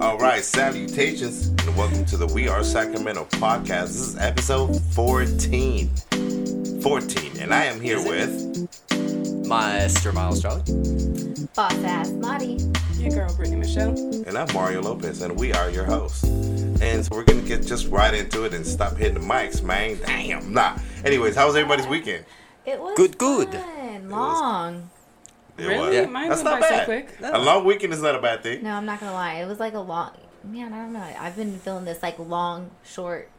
All right, salutations, and welcome to the We Are Sacramento podcast. This is episode 14. 14, and I am here with. Mr. Miles Charlie. Boss ass Marty. Your girl, Brittany Michelle. And I'm Mario Lopez, and we are your hosts. And so we're gonna get just right into it and stop hitting the mics, man. Damn. Nah. Anyways, how was everybody's weekend? It was Good, good. fun, long. It really? was. Yeah. Mine That's went not by so bad. quick. A long weekend is not a bad thing. No, I'm not gonna lie. It was like a long. Man, I don't know. I've been feeling this like long, short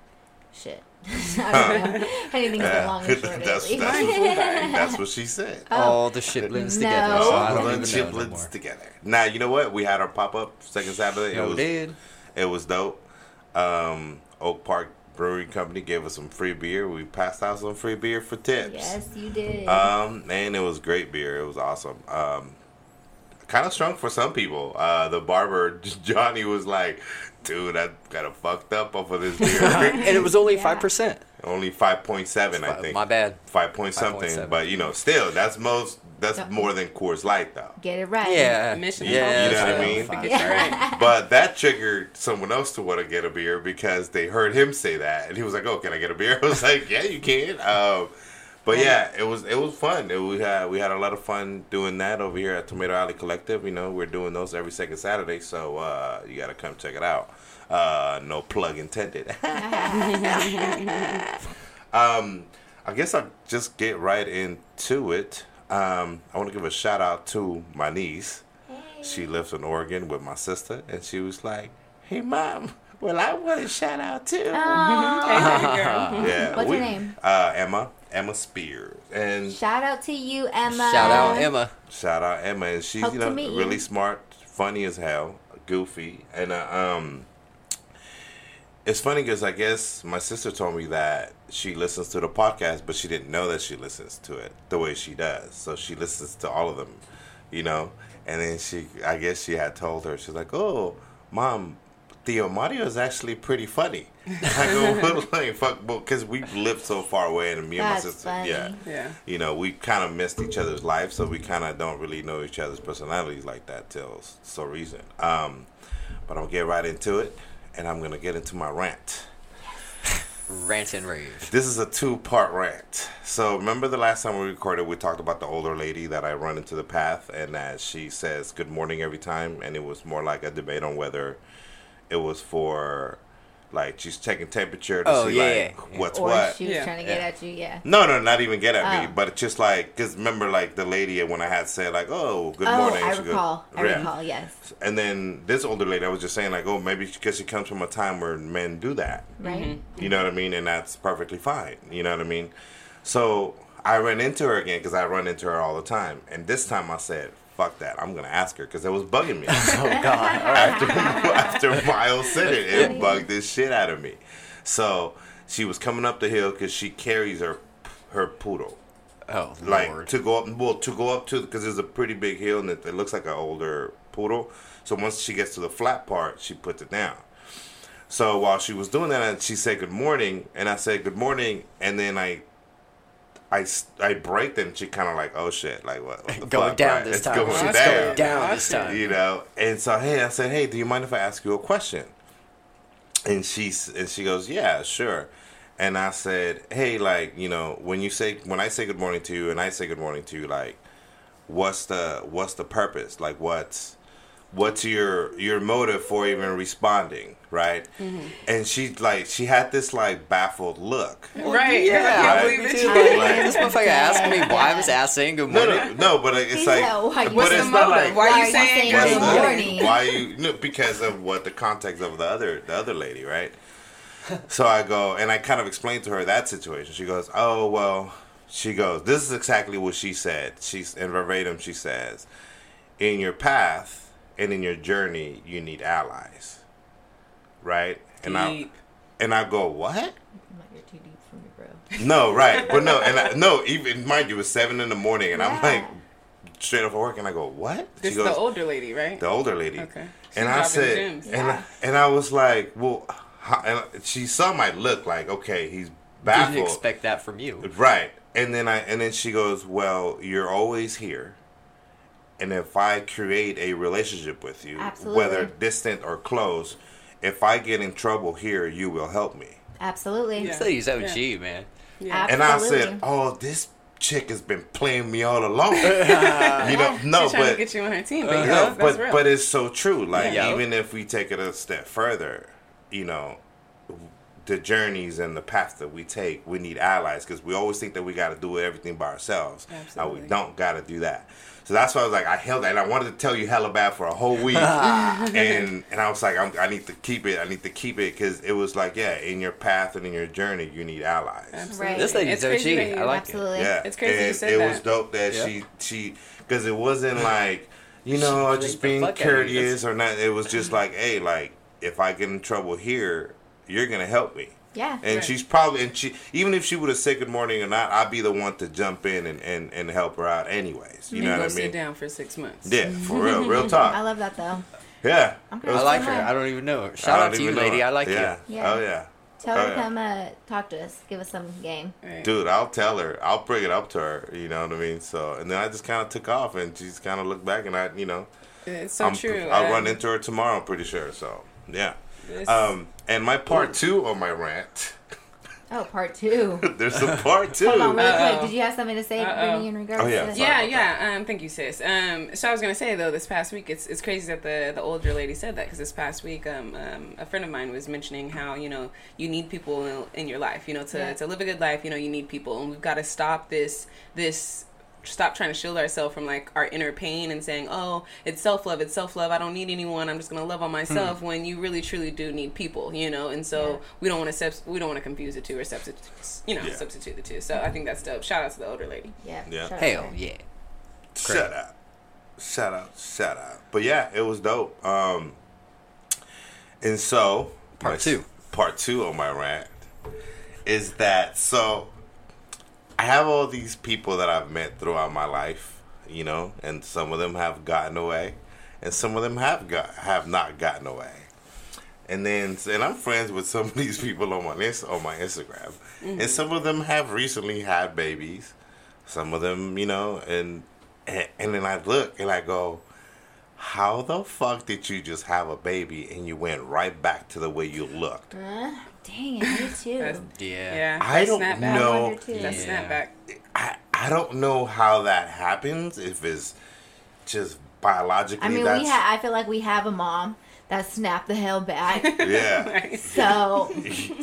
shit. I don't know. Anything is Yeah. long and short that's, lately. that's, that's what she said. All the shit blends No. together, so All the even know no chiplets together. Now you know what? We had our pop up second Saturday. It No, was did. it was dope. Um, Oak Park Brewing Company gave us some free beer. We passed out some free beer for tips. yes, you did. Um, and it was great beer. It was awesome. Um, kind of strong for some people. Uh, the barber Johnny was like, "Dude, I kind of fucked up off of this beer." and it was only Yeah. five percent. Only five point seven, I think. My bad. Five point something, 5.7. but you know, still, that's most. That's Yeah. more than Coors Light, though. Get it right. Yeah, Mission yeah. You know what I mean? To get right. But that triggered someone else to want to get a beer because they heard him say that, and he was like, "Oh, can I get a beer?" I was like, "Yeah, you can." Um, but yeah, it was it was fun. It, we had we had a lot of fun doing that over here at Tomato Alley Collective. You know, we're doing those every second Saturday, so uh, you got to come check it out. Uh, no plug intended. um, I guess I'll just get right into it. Um, I want to give a shout out to my niece. She lives in Oregon with my sister, and she was like, "Hey, mom, well, I want to shout out too." Aw. Hey, girl. Yeah, What's her name? Uh, Emma. Emma Spears, and Shout out to you, Emma. Shout out Emma. shout out Emma, and she's Hope you know meet you. really smart, funny as hell, goofy, and uh, um. It's funny because I guess my sister told me that she listens to the podcast, but she didn't know that she listens to it the way she does. So she listens to all of them, you know. And then she, I guess she had told her, she's like, "Oh, mom, Theo Mario is actually pretty funny." I go, like, fuck, because we lived so far away, and me and my sister, funny. yeah, Yeah. you know, we kind of missed each other's life, so we kind of don't really know each other's personalities like that till so recent. Um, but I'm gonna get right into it, and I'm gonna get into my rant. Rant and rave. This is a two-part rant. So remember the last time we recorded, we talked about the older lady that I run into the path, and that she says good morning every time, and it was more like a debate on whether it was for like she's checking temperature to Oh, see yeah, like yeah. what's Or what. she was Yeah. trying to get Yeah. at you. Yeah. No, no, not even get at me, Oh. but it's just like because remember, like the lady when I had said like, "Oh, good oh, morning," I she goes- recall. I Yeah. recall. Yes. And then this older lady, I was just saying like, "Oh, maybe because she comes from a time where men do that." Right. Mm-hmm. You know what I mean? And that's perfectly fine. You know what I mean? So I ran into her again because I run into her all the time, and this time I said, "Fuck that! I'm gonna ask her because it was bugging me." Oh God. after after Miles said it, it bugged this shit out of me. So she was coming up the hill because she carries her her poodle Oh like Lord. to go up well to go up to because it's a pretty big hill and it, it looks like an older poodle so once she gets to the flat part she puts it down so while she was doing that she said good morning and i said good morning and then i I, s- I braked and she kind of like oh shit like what, what the Going fuck, down right? this It's time. going It's down, going down this time. you know and so hey i said hey do you mind if i ask you a question and she and she goes yeah sure and i said hey like you know when you say when i say good morning to you and i say good morning to you like what's the what's the purpose like what's what's your your motive for even responding right mm-hmm. and she like she had this like baffled look Right. Yeah, Right. I believe me too. Like, this motherfucker asked me why I was asking good no morning. no no but it's like said, "Why- but what's it's the not motive? like Why Why are you saying What's good the- good morning? Why you? No, because of what the context of the other the other lady, right? so I go and I kind of explained to her that situation. She goes, "Oh well." She goes, "This is exactly what she said." She's in verbatim. She says, "In your path and in your journey, you need allies." Right? And I and I go, "What?" You're too deep for me, bro. No, right, but no, and I, no, even mind you, it was seven in the morning, and I'm like straight off of work, and I go, "What?" This she is the older lady, right? the older lady. Okay. She's And I said, and, Yeah. and I was like, well, how, and she saw my look like, okay, he's Didn't baffled. expect that from you. Right. and then I and then she goes, "Well, you're always here." And if I create a relationship with you, Absolutely. whether distant or close, if I get in trouble here, you will help me. Absolutely. Yeah. I said he's OG, Yeah. man. Yeah. And I said, "Oh, this chick has been playing me all along." you know, no, She's trying to but get you on her team, but you no, that's but real. but it's so true. Like Yeah. even if we take it a step further, you know, the journeys and the paths that we take, we need allies because we always think that we got to do everything by ourselves. and Absolutely. we don't got to do that. So that's why I was like, I held that, and I wanted to tell you hella bad for a whole week, and and I was like, I'm, I need to keep it. I need to keep it because it was like, yeah, in your path and in your journey, you need allies. Absolutely. Right. This lady's It's crazy OG. I you- like Absolutely. Yeah, It's crazy you said it that. was dope that Yeah. she she because it wasn't like you know just being fuck out of you. courteous or not. It was just like, hey, like if I get in trouble here, you're gonna help me. Yeah. And Right. she's probably and she even if she would have said good morning or not, I'd be the one to jump in and, and, and help her out anyways. You And know what I sit mean? down for six months. Yeah, for real, real talk. I love that though. Yeah. I'm It I like Say her. I don't even know her. Shout out to you, lady. her. I like yeah. you. Yeah. Oh yeah. Tell Oh, her yeah. to come uh, talk to us. Give us some game. Right. Dude, I'll tell her. I'll bring it up to her. You know what I mean? So, and then I just kind of took off, and she's kind of looked back, and I, you know, It's so I'm, true. I'll Um, run into her tomorrow. I'm pretty sure. So, yeah. This- Um, and my part two of my rant. Oh, part two. There's a part two. Hold on, really Uh-oh. quick. Did you have something to say, Uh-oh. Brittany, in regards Oh, yeah. to this? Yeah, yeah. Um, thank you, sis. Um, so I was gonna say though, this past week, it's it's crazy that the the older lady said that because this past week, um, um, a friend of mine was mentioning how you know you need people in, in your life, you know, to Yeah. to live a good life, you know, you need people, and we've got to stop this this stop trying to shield ourselves from like our inner pain and saying, "Oh, it's self love, it's self love. I don't need anyone. I'm just gonna love on myself." When you really truly do need people, you know. And so Yeah. we don't want to subs- we don't want to confuse the two or substitute, you know, Yeah. substitute the two. So I think that's dope. Shout out to the older lady. Yeah. Yeah. shout out Hell to her. yeah. Shut up. Shut up. Shut up. But yeah, it was dope. Um, and so Part my- two. Part two of my rant is that so I have all these people that I've met throughout my life, you know, and some of them have gotten away, and some of them have got have not gotten away. And then, and I'm friends with some of these people on my on my Instagram, and some of them have recently had babies. Some of them, you know, and and, and then I look and I go, how the fuck did you just have a baby and you went right back to the way you looked? Uh, dang it, me too. That's- Yeah. Yeah, I that don't snapback. know. I. That Yeah. snapback. I I don't know how that happens. If it's just biologically, I mean, that's we ha- I feel like we have a mom that snapped the hell back. yeah. So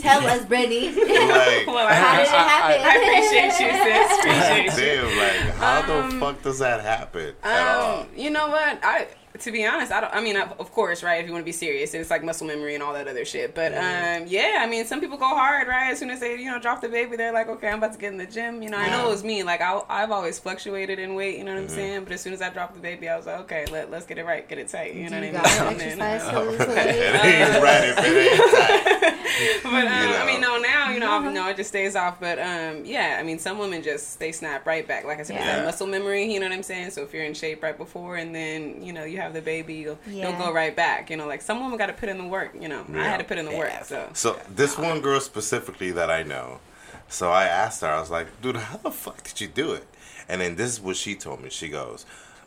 tell us, Brittany, like, I, how did it I- I- happen? I appreciate you, sis. Appreciate you. damn, like how the Um, fuck does that happen at all? Um, you know what? I to be honest, I don't. I mean, of of course, right? If you want to be serious, and it's like muscle memory and all that other shit. But um, yeah, I mean, some people go hard, right? As soon as they, you know, drop the baby, they're like, okay, I'm about to get in the gym. You know, I know it was me. Like, I, I've always fluctuated in weight. You know what Mm-hmm. I'm saying? But as soon as I dropped the baby, I was like, okay, let let's get it right, get it tight. You know Do you what I gotta mean? And then, exercise uh, so easily? it ain't right if it ain't tight. but um, I know. mean, no, now you know, I know it just stays off. But um, yeah, I mean, some women just they snap right back. Like I said, Yeah. that muscle memory. You know what I'm saying? So if you're in shape right before, and then you know you have the baby, you'll, Yeah. you'll go right back. You know, like some women got to put in the work. You know, I had to put in the work. Yeah. So So this one girl specifically that I know, so I asked her, I was like, dude, how the fuck did you do it? And then this is what she told me. She goes,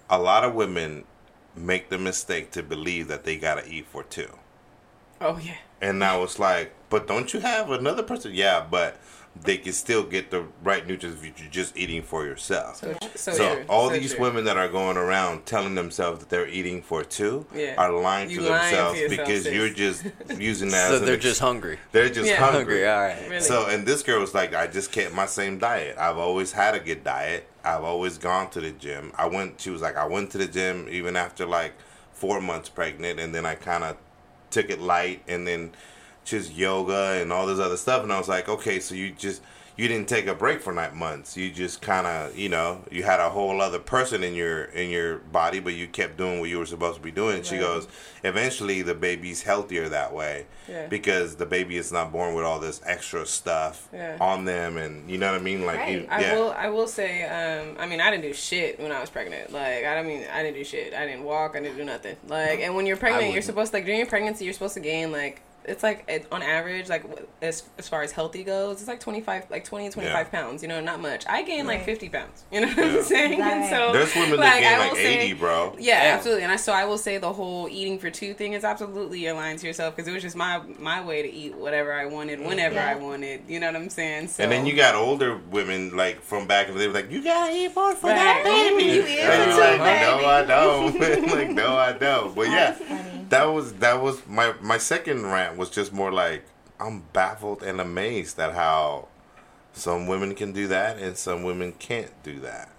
a lot of women make the mistake to believe that they gotta eat for two. Oh yeah, And I was like, but don't you have another person? Yeah, but they can still get the right nutrients if you're just eating for yourself. so so, So, all So these true. women that are going around telling themselves that they're eating for two Yeah. are lying You to lying to themselves yourself, because sis. you're just using that. So as an they're ex- just hungry. they're just Yeah. hungry. Hungry, all right. Really. So, and this girl was like, I just kept my same diet. I've always had a good diet. I've always gone to the gym. I went, she was like, I went to the gym even after like four months pregnant, and then I kind of took it light, and then just yoga and all this other stuff. And I was like, okay, so you just, you didn't take a break for nine months. You just kind of, you know, you had a whole other person in your in your body, but you kept doing what you were supposed to be doing. She goes, eventually the baby's healthier that way Yeah. because the baby is not born with all this extra stuff Yeah. on them, and you know what I mean. Like, you, Right. I will. I will say. Um, I mean, I didn't do shit when I was pregnant. Like, I don't mean I didn't do shit. I didn't walk. I didn't do nothing. Like, and when you're pregnant, you're supposed like during your pregnancy, you're supposed to gain like it's like it, on average, like as as far as healthy goes, it's like twenty five, like twenty and twenty five Yeah. pounds. You know, not much. I gained like fifty pounds. You know what Yeah. I'm saying? And so There's women like, that gain like will say- 80, bro. Yeah, Yeah. absolutely. And I so I will say the whole eating for two thing is absolutely you're to yourself because it was just my my way to eat whatever I wanted mm-hmm. whenever Yeah. I wanted. You know what I'm saying? So And then you got older women like from back in the day, like you gotta eat more for Right. that baby. You eat And I'm too, like, baby. no, I don't. like, no, I don't. But yeah, that was that was my my second rant was just more like I'm baffled and amazed at how some women can do that and some women can't do that.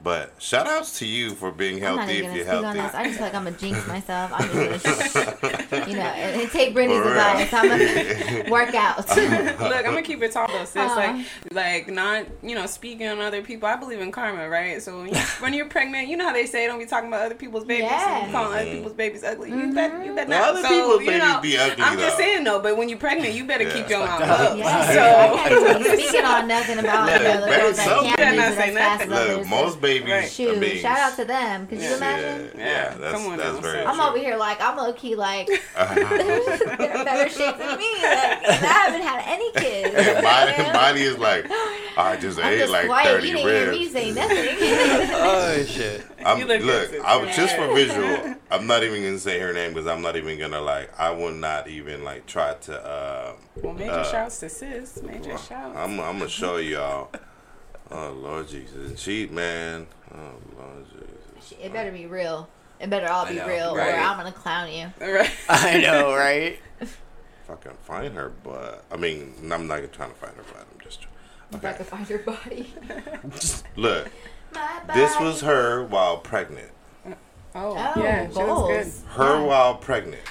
But shout outs to you for being I'm not healthy even if you're speak on healthy. this. I just feel like I'm gonna jinx myself. I'm just you know, and, and take Brittany's advice. I'm gonna work out. Look, I'm gonna keep it tall though, sis. Uh-huh. Like, like not you know speaking on other people. I believe in karma, right? So when, you, when you're pregnant, you know how they say don't be talking about other people's babies. Yeah. And calling other people's babies ugly. You bet, you bet not. other so, people's you babies be ugly, I'm just saying though. But when you're pregnant, you better Yeah. keep your mouth Fucked up. up. Yeah, So I can't even be speaking on nothing about you know, the Look, girls can't better not say as fast as nothing. Look, most babies. Right. I Shoot, mean, shout out to them. Could you imagine? Yeah, yeah, that's Come on that's very I'm true. over here like I'm low key like they're better shape than me. Like, I haven't had any kids. And body, you know? body is like, I just I'm ate just like quiet. 30 You didn't hear me ribs. say nothing. Oh shit. I'm, look look, I'm sis. just for visual. I'm not even gonna say her name because I'm not even gonna like. I will not even like try to. Uh, well, major uh, shouts to sis. Major shouts. I'm, I'm gonna show y'all. Oh Lord Jesus, and she man. Oh Lord Jesus. it better be real. It better all I be know, real, right. or I'm gonna clown you. right. I know, right? If I can find her, but I mean, I'm not trying to find her, but I'm just. If I Okay. could find her body. Look, My this was her while pregnant. Oh, Oh, yeah, she goals. looks Her Yeah. while pregnant.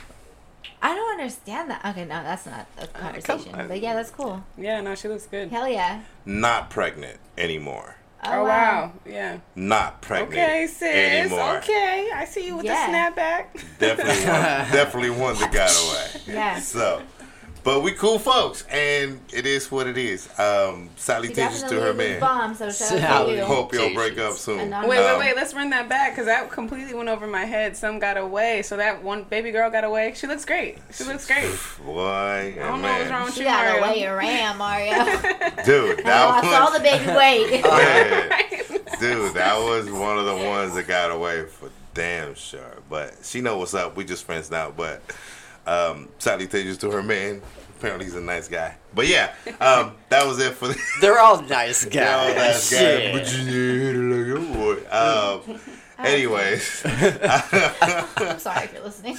I don't understand that. Okay, no, that's not a uh, conversation. on. But yeah, that's cool. Yeah, no, she looks good. Hell yeah. Not pregnant anymore. Oh, oh wow. Yeah. Not pregnant Okay, sis. anymore. Okay, I see you with Yeah. the snapback. Definitely one. definitely one that got away. Yeah. So, but we cool folks, and it is what it is. Um, Sally She teaches to her man. bomb, so shout out to Sally. you. Hope you'll break up soon. Wait, wait, Um, wait. Let's run that back because that completely went over my head. Some got away, so that one baby girl got away. She looks great. She looks great. Boy, I don't know what's wrong with She you, got Mario. away your ram, Mario. Dude, I that lost all the baby weight. Yeah. dude, that was one of the ones that got away for damn sure. But she know what's up. We just friends now. But um, salutations to her man. Apparently he's a nice guy. But yeah, um, that was it for the They're all nice guys. They're all nice guys. But you like, oh boy. Um, anyways, I'm sorry if you're listening.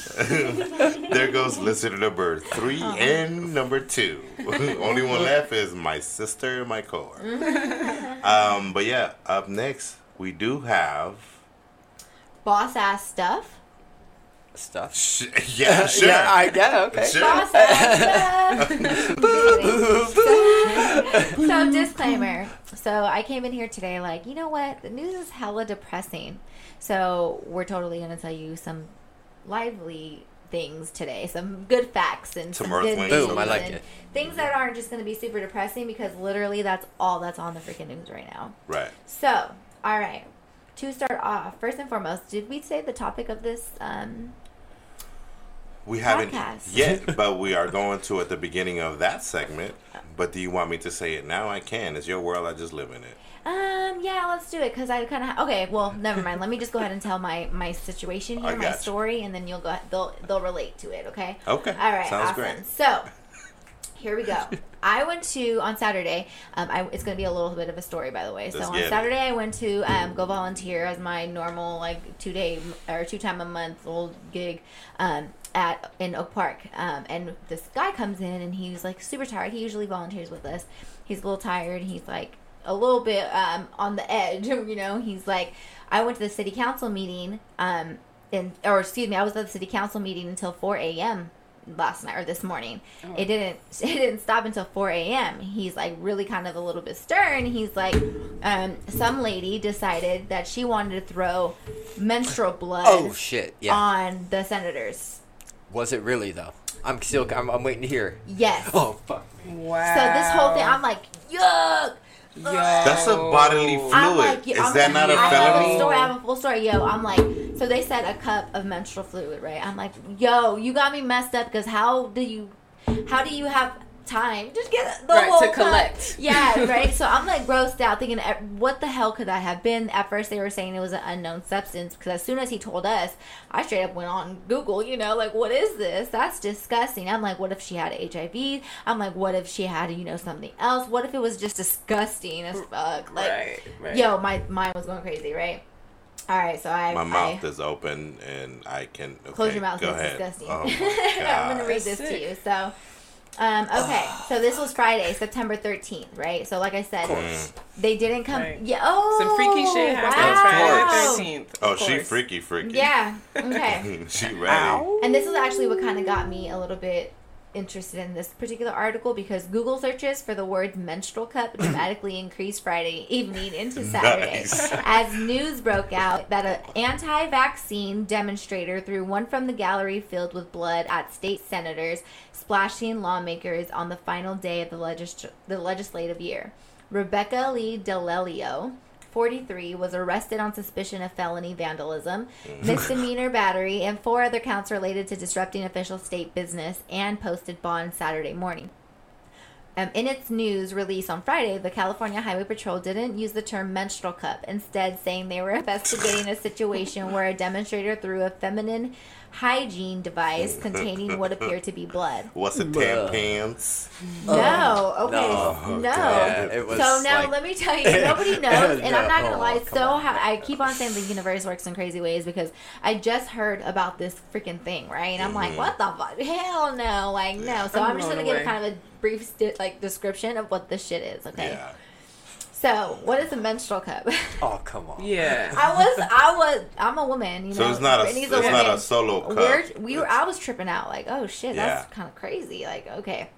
there goes listener number three Uh-huh. and number two. Only one left is my sister and my coworker. Mm-hmm. um, but yeah, up next we do have. Boss ass stuff. Stuff. Sh- yeah, sure. Yeah, I, yeah, okay. Sure. Boss ass stuff. so, so disclaimer. So I came in here today like, you know what? The news is hella depressing. So we're totally gonna tell you some lively things today, some good facts and Some some, good news Boom, I like it. things that aren't just gonna be super depressing because literally that's all that's on the freaking news right now. Right. So, all right. To start off, first and foremost, did we say the topic of this? Um, We haven't Podcast. yet, but we are going to at the beginning of that segment. But do you want me to say it now? I can. It's your world. I just live in it. um, yeah, let's do it because I kind of okay. Well, never mind. Let me just go ahead and tell my my situation here, my you. story, and then you'll go. They'll they'll relate to it. Okay. Okay. All right. Sounds awesome. great. So. Here we go. I went to on Saturday. Um, I, it's going to be a little bit of a story, by the way. So Let's on get it. Saturday, I went to um, go volunteer as my normal like two day or two time a month old gig um, at in Oak Park. Um, and this guy comes in and he's like super tired. He usually volunteers with us. He's a little tired. He's like a little bit um, on the edge. You know, he's like, I went to the city council meeting. Um, and or excuse me, I was at the city council meeting until 4 a.m. last night or this morning. It didn't it didn't stop until 4 a.m. He's like really kind of a little bit stern. He's like, um, some lady decided that she wanted to throw menstrual blood Oh shit. Yeah. on the senators. Was it really though? I'm still. I'm, I'm waiting to hear. Yes. Oh fuck. Wow. So this whole thing, I'm like, yuck. Yo. That's a bodily fluid. like, Is I'm that like, not a I have a felony? story. I have a full story. Yo, I'm like, so they said a cup of menstrual fluid, right? I'm like, yo, you got me messed up because how do you, how do you have time Just get the Right, whole to cup? collect. Yeah, right. So I'm like grossed out, thinking, what the hell could that have been? At first, they were saying it was an unknown substance because as soon as he told us, I straight up went on Google. You know, like, what is this? That's disgusting. I'm like, what if she had HIV? I'm like, what if she had, you know, something else? What if it was just disgusting as fuck? Like, right, right. Yo, my mind was going crazy, right? All right, so I My mouth I, is open and I can. Okay, close your mouth. Go It's ahead. disgusting. Oh I'm gonna read God. this That's to you. So, um, okay, so this was Friday, September 13th, right? So, like I said, they didn't come. Right. Yeah. Oh, Some freaky shit happened wow. Friday 13th. Oh, of she freaky, freaky. Yeah. Okay. she ready. and this is actually what kind of got me a little bit interested in this particular article because Google searches for the word menstrual cup dramatically increased Friday evening into Saturday Nice. as news broke out that an anti-vaccine demonstrator threw one from the gallery filled with blood at state senators, splashing lawmakers on the final day of the, legis- the legislative year. Rebecca Lee Dalelio, 43, was arrested on suspicion of felony vandalism, mm. misdemeanor battery, and four other counts related to disrupting official state business and posted bond Saturday morning. Um, in its news release on Friday, the California Highway Patrol didn't use the term menstrual cup, instead, saying they were investigating a situation where a demonstrator threw a feminine hygiene device containing what appeared to be blood. What's it? Bruh. Tampons? No, okay, no. no. Yeah, it was so now like- let me tell you, nobody knows, and I'm not gonna lie. come So on. how, I keep on saying the universe works in crazy ways because I just heard about this freaking thing, right? And I'm like, Mhm. what the fuck? Hell no, like no. So I'm I'm, just gonna give away. kind of a brief sti- like description of what this shit is. Okay. Yeah. So what is a menstrual cup? Oh come on. Yeah. I was, I was, I'm a woman. You know, So it's not a it's Brittany's not a solo cup. We're, we were, I was tripping out like, oh shit, that's kind of crazy. Like, okay.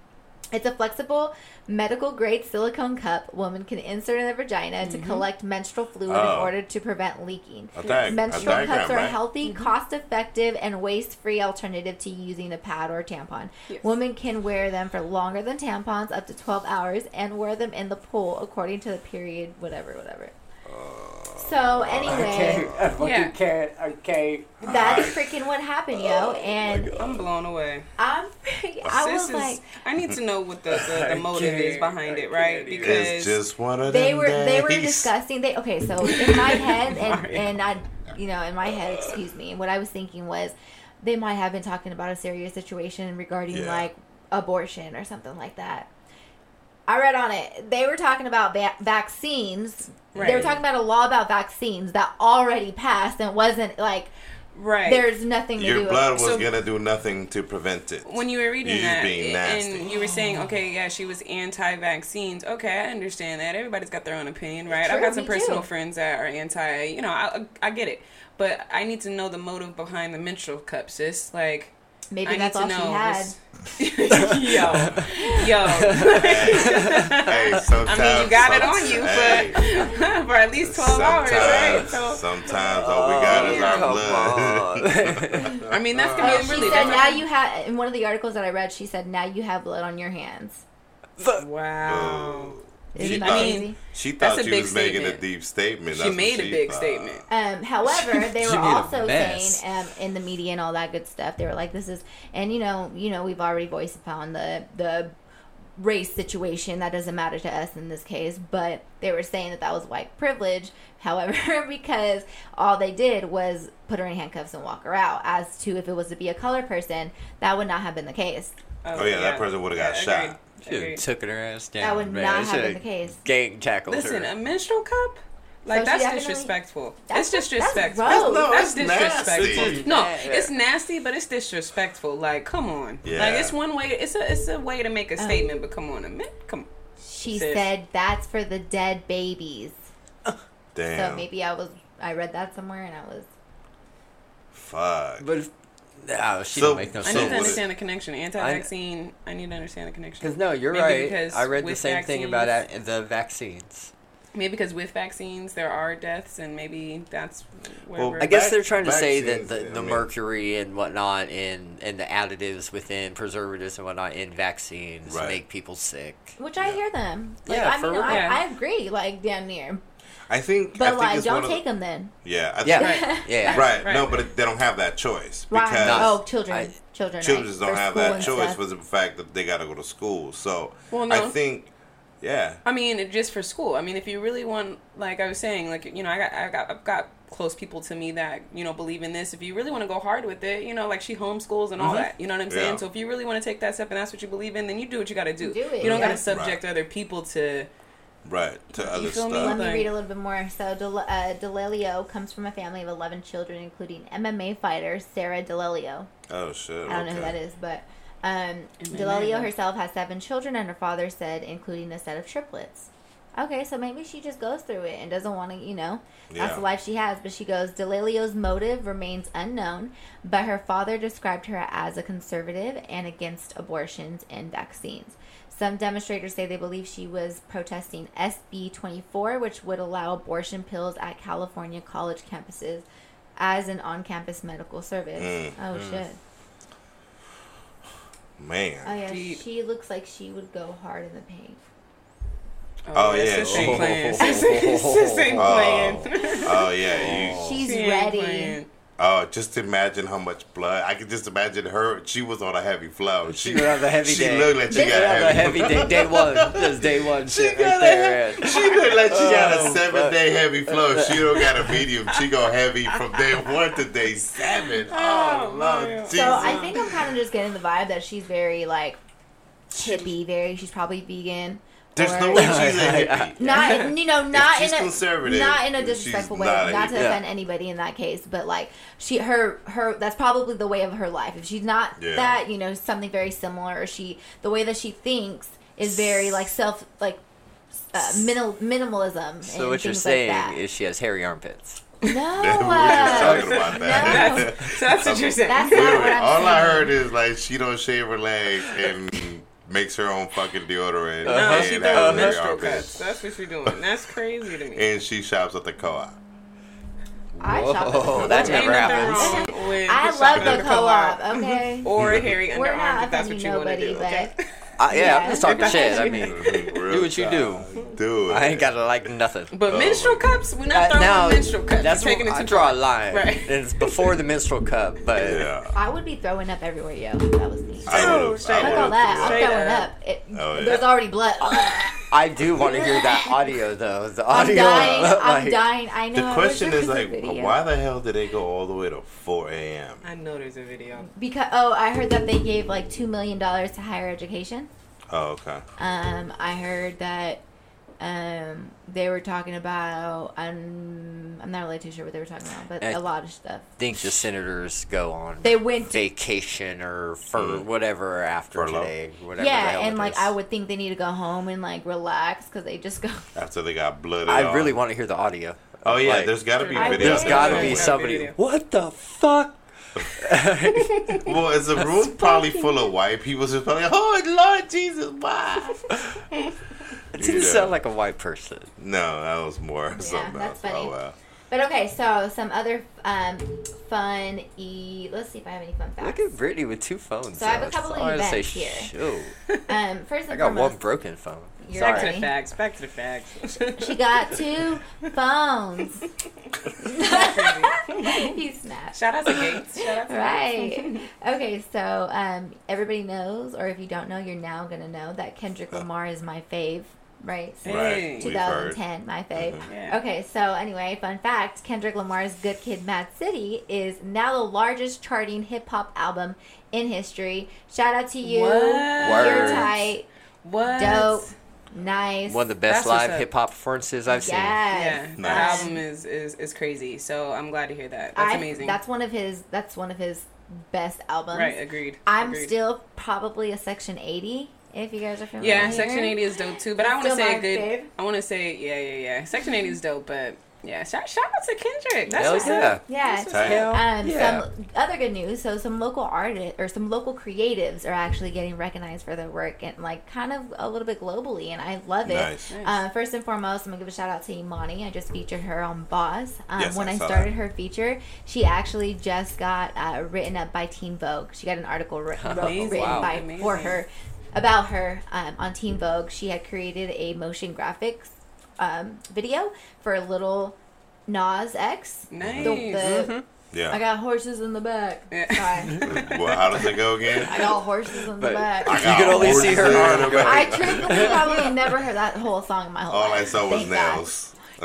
It's a flexible medical grade silicone cup woman can insert in their vagina to collect menstrual fluid in Oh. order to prevent leaking. a Menstrual diagram, cups are a right? healthy, mm-hmm. cost effective, and waste free alternative to using a pad or tampon. Yes. Women can wear them for longer than tampons, up to 12 hours, and wear them in the pool according to the period, whatever, whatever. So, anyway, Okay, I fucking Yeah. can't. Okay. that's freaking what happened, yo. Oh And I'm blown away. I'm, I This was is, like, I need to know what the, the, the motive is behind I it, right? Because It's just one of they them were they were days. discussing they okay so in my head and and i you know in my head excuse me what i was thinking was they might have been talking about a serious situation regarding Yeah. like abortion or something like that i read on it they were talking about va- vaccines they were talking about a law about vaccines that already passed and wasn't like right. there's nothing to Your do blood with was So- gonna do nothing to prevent it. when you were reading You're that being nasty. and you were saying, okay, yeah, she was anti-vaccines. Okay, I understand that. Everybody's got their own opinion, right? I've got some personal too. friends that are anti. You know, I I get it, but I need to know the motive behind the menstrual cup, sis. Like, maybe I that's need all to she know. had yo, yo. hey, I mean, you got it on you hey, for for at least twelve hours, right? sometimes- So, Sometimes all we got is our blood. I mean, that's Oh, gonna be she really. said now you have in one of the articles that i read she said now you have blood on your hands Wow. Isn't She that thought, crazy? she thought a she big was making a deep statement. She That's what made a she big thought. statement. Um, however, they were also saying um, in the media and all that good stuff. They were like, "This is," and you know, you know, we've already voiced upon the the race situation. That doesn't matter to us in this case, but they were saying that that was white privilege. However, because all they did was put her in handcuffs and walk her out. As to if it was to be a color person, that would not have been the case. Oh, yeah, that person would've got Yeah, shot. agreed. Should Agreed. took her ass down. That would man. not have been Shoulda the case. Gang tackled Listen, her. a menstrual cup? Like she that's disrespectful. That's- it's that's disrespectful. gross. No, that's it's disrespectful. nasty. No, Yeah. it's nasty, but it's disrespectful. Like, come on. Yeah. Like it's one way. It's a it's a way to make a Oh. statement, but come on, a minute. Come. She Sis. said that's for the dead babies. Damn. So maybe I was I read that somewhere and I was Fuck. But if, no, she So- don't make no I need to understand the connection. Anti-vaccine. I, need to understand the connection. Because no, you're Maybe right. because I read the with same thing about vaccines- uh, the vaccines. Maybe because with vaccines there are deaths, and maybe that's where Well, I guess they're trying to say that vaccines, the, I the mean- mercury and whatnot and, and the additives within preservatives and whatnot in vaccines Right. make people sick. Which I hear them. Like, Yeah, I for mean, real. I, I agree, like, damn near. I think. I But, think like, don't one take the, them then. Yeah. I Yeah, think- yeah. Right. Right. No, but it, they don't have that choice Right. because oh, children. I- children. children right, don't have that choice stuff. for the fact that they got to go to school. So Well, no. I think, yeah, I mean, just for school. I mean, if you really want, like I was saying, like you know, I got, I got, I've got close people to me that you know believe in this. If you really want to go hard with it, you know, like she homeschools and all that. You know what I'm saying? Mm-hmm. Yeah. So if you really want to take that step and that's what you believe in, then you do what you got to do. Do it, You don't got to subject other people to. Right to other feel me? Let me read a little bit more. So, Del- uh, Dalelio comes from a family of 11 children, including MMA fighter Sarah D'Alelio. Oh shit! I don't know who that is, but um, Dalelio herself has seven children, and her father said, including a set of triplets. Okay, so maybe she just goes through it and doesn't want to, you know, that's Yeah. the life she has. But she goes, Dalelio's motive remains unknown, but her father described her as a conservative and against abortions and vaccines. Some demonstrators say they believe she was protesting SB 24, which would allow abortion pills at California college campuses as an on campus medical service. Mm, oh, shit. Man. Oh yeah, Deep. she looks like she would go hard in the paint. Oh, yeah, sis ain't she- playing. Sis, sis ain't Oh, playing. oh yeah, you. She's She ain't ready. Playing. Oh, just imagine how much blood. I could just imagine her. She was on a heavy flow. She, She would have a heavy she day. looked like she She got a the heavy. heavy day, day one. That's day one She shit got right a there. he- She looked like she got Oh, a seven fuck. day heavy flow. She don't got a medium. She go heavy from day one to day seven. Oh, Oh, Lord. Jesus. So I think I'm kind of just getting the vibe that she's very like hippie. Very, she's probably vegan. There's no way she's a hippie. Not you know, not in a conservative, not in a disrespectful way. not Not, to hippie. offend anybody in that case, but like she, her, her. That's probably the way of her life. If she's not Yeah. that, you know, something very similar, or she, the way that she thinks is very like self, like uh, minimal minimalism. So and what you're saying like that. is she has hairy armpits. no, uh, just talking about that. no. So that's what you're saying. That's not what I'm All I heard is like she don't shave her legs and makes her own fucking deodorant. no, and she has does hairy menstrual armpits. cuts. That's what she's doing. That's crazy to me. And she shops at the co-op. I shop at the co-op. that Ain't never nothing happens. wrong with I shopping love at the co-op. Okay. Or Harry hairy We're underarm not if that's what offending you want to nobody, do. Okay. Uh, yeah, Yeah. I'm just talking shit. I mean, do what you do. Do it. I ain't gotta like nothing. But Oh, menstrual cups, we're Uh, not throwing now, menstrual cups. that's we're taking what, it I to draw a line. Right. And it's before the menstrual cup, but Yeah. I would be throwing up everywhere, yo. if That was me. I Oh, would've- straight Look up. all that. too. I'm throwing up. up. It, Oh, yeah. There's already blood. I do want to hear that audio though. The audio. I'm audio. dying. I'm dying. I know. The question is like, video. why the hell did they go all the way to 4 a.m.? I know there's a video. Because oh, I heard that they gave like two million dollars to higher education. Oh, okay. Um, I heard that um they were talking about um, I'm not really too sure what they were talking about, but Eh. a lot of stuff. think the senators go on They went to vacation or for Mm. whatever after Furlough. today, whatever. the yeah, hell and it like is. I would think they need to go home and like relax because they just go. After they got blooded I off. really want to hear the audio. Oh, yeah, Like, there's got to be I video. there's got to be Yeah. somebody. What the fuck? Well, is the room probably full of white people just probably, oh, Lord Jesus, why? It didn't Yeah. sound like a white person. No, that was more something that's else. funny. Oh, well. But okay, so some other um fun e. Let's see if I have any fun facts. Look at Brittany with two phones. So I have a couple That's of all gotta events say, here. Shoot. Um, first and I got one broken phone. You're Back to the facts. Back to the facts. She got two phones. he snapped. Shout out to Gates. Shout out to Right. Okay, so um, everybody knows, or if you don't know, you're now gonna know that Kendrick Lamar is my fave. Right. Hey. Right. 2010, my fave. Yeah. Okay, so anyway, fun fact: Kendrick Lamar's "Good Kid, Mad City" is now the largest charting hip hop album in history. Shout out to you. What? You're tight, What? dope, nice. One of the best That's live hip hop performances I've seen. Yeah, Yes. that album is, is is crazy. So I'm glad to hear that. That's I- amazing. That's one of his. That's one of his best albums. right. Agreed. I'm Agreed. still probably a Section 80. If you guys are familiar. Yeah, Section 80 is dope too. But I want to say a good. fave. I want to say yeah, yeah, yeah. Section 80 is dope, but Yeah, shout, shout out to Kendrick. That's Hell what's yeah. up. Yeah. That's what's Tight. Um, Yeah. Some other good news. So some local artists or some local creatives are actually getting recognized for their work and like kind of a little bit globally, and I love it. Nice. Nice. Uh, first and foremost, I'm gonna give a shout out to Imani. I just featured her on Boss. Um, Yes, when I I, started that. her feature, she actually just got uh, written up by Teen Vogue. She got an article writ- wrote- written Wow. by Amazing. for her about her um, on Teen Vogue. She had created a motion graphics um, video for a Lil Nas X. Nice. The, the, Yeah. I got horses in the back. Yeah. Sorry. well, how does it go again? I got horses in the But- back. I You got could only see her horses arm the go- I back. truthfully probably never heard that whole song in my whole All life. I saw was Thank God.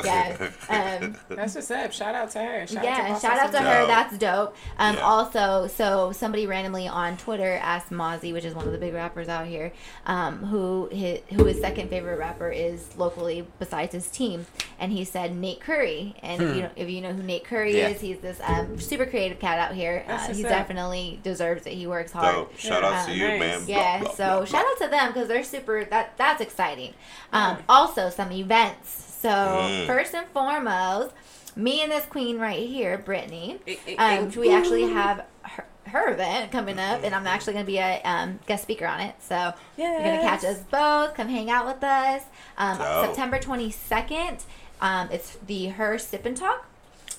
Nails. Yeah. Um, That's what's up. Shout out to her. Shout yeah, out to shout out to her. Dope. That's dope. Um, Yeah. Also, so somebody randomly on Twitter asked Mozzy, which is one of the big rappers out here, um, who his, who his second favorite rapper is locally besides his team, and he said Nate Curry. And if you know, if you know who Nate Curry Yeah. is, he's this um, super creative cat out here. Uh, he definitely deserves it. He works hard. Dope. Shout out to Yeah. you, Nice. man. Yeah, Blah, blah, so blah, shout out to them because they're super. That that's exciting. Um, Also, some events. So Mm. first and foremost, me and this queen right here, Brittany, um, we actually have her, her event coming up, and I'm actually going to be a um, guest speaker on it. So you're going to catch us both. Come hang out with us. Um, Dope. September 22nd. Um, it's the Her Sip and Talk.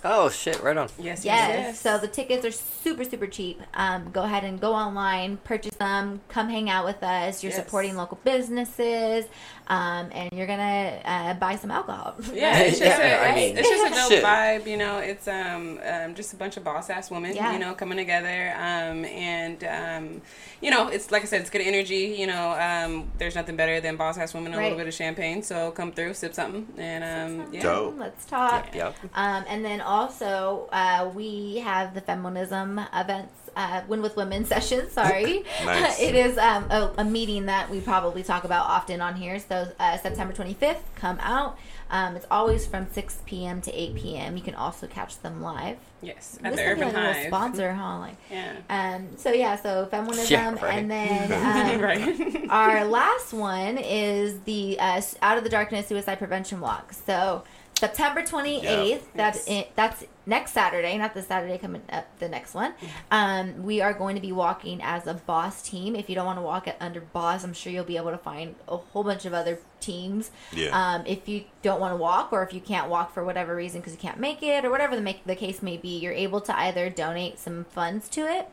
Oh shit! Right on. Yes, yes, Yes. yes. So the tickets are super, super cheap. Um, go ahead and go online, purchase them, come hang out with us. You're Yes. supporting local businesses, um, and you're gonna uh, buy some alcohol. Yeah, it's just, Yeah, a, I mean, it's just a dope shit. vibe, you know. It's um, um just a bunch of boss ass women, Yeah. you know, coming together. Um, and um, you know, it's like I said, it's good energy. You know, um, there's nothing better than boss ass women and a little bit of champagne. So come through, sip something, and um, yeah. Dope. Let's talk. Yep. Um, and then also, uh, we have the feminism events, uh, Win with Women session. Sorry. Nice. it is um, a, a meeting that we probably talk about often on here. So, uh, September 25th, come out. Um, it's always from 6 p.m. to 8 p.m. You can also catch them live. Yes, at This the could be Urban a Hive. sponsor, huh? Like, Yeah. um, so yeah, so feminism, Yeah, right. and then um, right. our last one is the uh, Out of the Darkness Suicide Prevention Walk. So September 28th, Yeah. that's Yes. that's next Saturday, not the Saturday coming up, the next one. Um, we are going to be walking as a boss team. If you don't want to walk it under boss, I'm sure you'll be able to find a whole bunch of other teams. Yeah. Um, if you don't want to walk, or if you can't walk for whatever reason because you can't make it, or whatever the make the case may be, you're able to either donate some funds to it.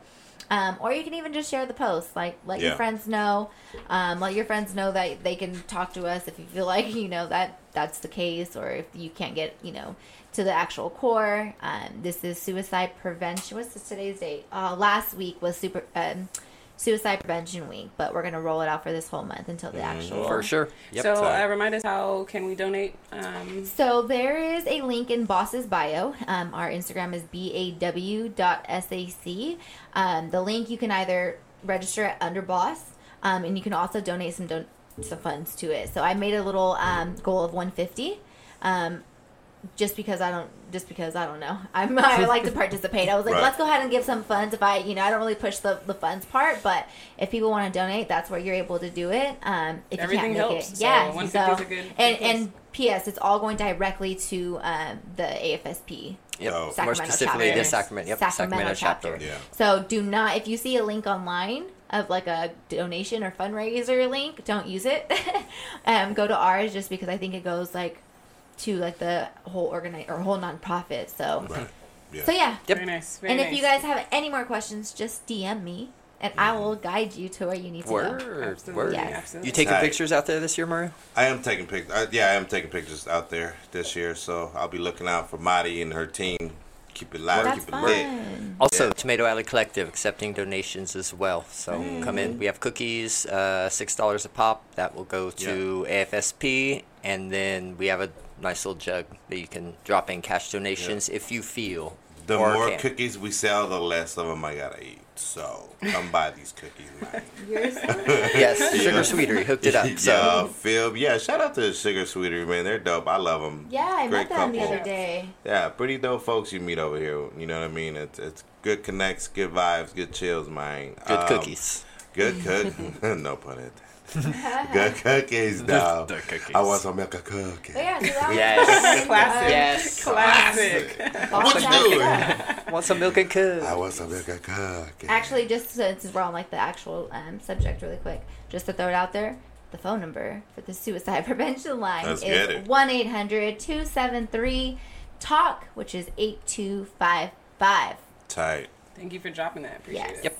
Um, or you can even just share the post, like let your friends know, um, let your friends know that they can talk to us if you feel like you know that that's the case, or if you can't get you know to the actual core. Um, this is suicide prevention. What's today's date? Uh, last week was super um, suicide prevention week, but we're gonna roll it out for this whole month until the actual For sure. Yep. So uh, remind us how can we donate? Um, So there is a link in Boss's bio. Um, our Instagram is baw.sac. Um, the link you can either register at under Boss, um, and you can also donate some don- some funds to it. So I made a little um, goal of 150. Just because I don't, just because I don't know, I'm, I like to participate. I was like, Right. let's go ahead and give some funds. If I, you know, I don't really push the, the funds part, but if people want to donate, that's where you're able to do it. Um, if Everything you can't make helps, it, so yeah. 150 so a good- and good and P.S. It's all going directly to um, the AFSP. Yep. Oh. More specifically, chapter. the Sacramento. Yep. Sacramento, Sacramento, chapter. chapter. Yeah. So do not, if you see a link online of like a donation or fundraiser link, don't use it. um, go to ours just because I think it goes like to like the whole organize or whole nonprofit. So Right. Yeah. so yeah. Yep. Very nice. Very and nice. if you guys have any more questions, just DM me and I will guide you to where you need to go. Word. Absolutely. Word. Yes. Absolutely. You taking Tight. pictures out there this year, Mario? I am taking pic. Uh, yeah, I am taking pictures out there this year, so I'll be looking out for Madi and her team. Keep it live, That's keep it lit. Also, Yeah. Tomato Alley Collective accepting donations as well. So come in. We have cookies, uh, six dollars a pop. That will go to AFSP, and then we have a nice little jug that you can drop in cash donations if you feel. The more can. cookies we sell, the less of them I gotta eat. So come buy these cookies, man. Yes, Sugar Sweetery hooked it up. So yeah, Phil. Yeah, shout out to Sugar Sweetery, man. They're dope. I love them. Yeah, I Great met them the other day. Yeah, pretty dope folks you meet over here. You know what I mean? It's it's good connects, good vibes, good chills, man. good Um, cookies. Good cook. no pun intended. Good cookies, though. The cookies. I want some milk and cookie. But yeah, so that Yes. Classic. yes. Classic. all What you doing? Want some milk and cook? I want some milk and cookie. Actually, just since we're on like the actual um, subject, really quick, just to throw it out there, the phone number for the suicide prevention line Let's is it. one 273 talk, which is eight two five five. tight. Thank you for dropping that. Appreciate Yes. it. Yep.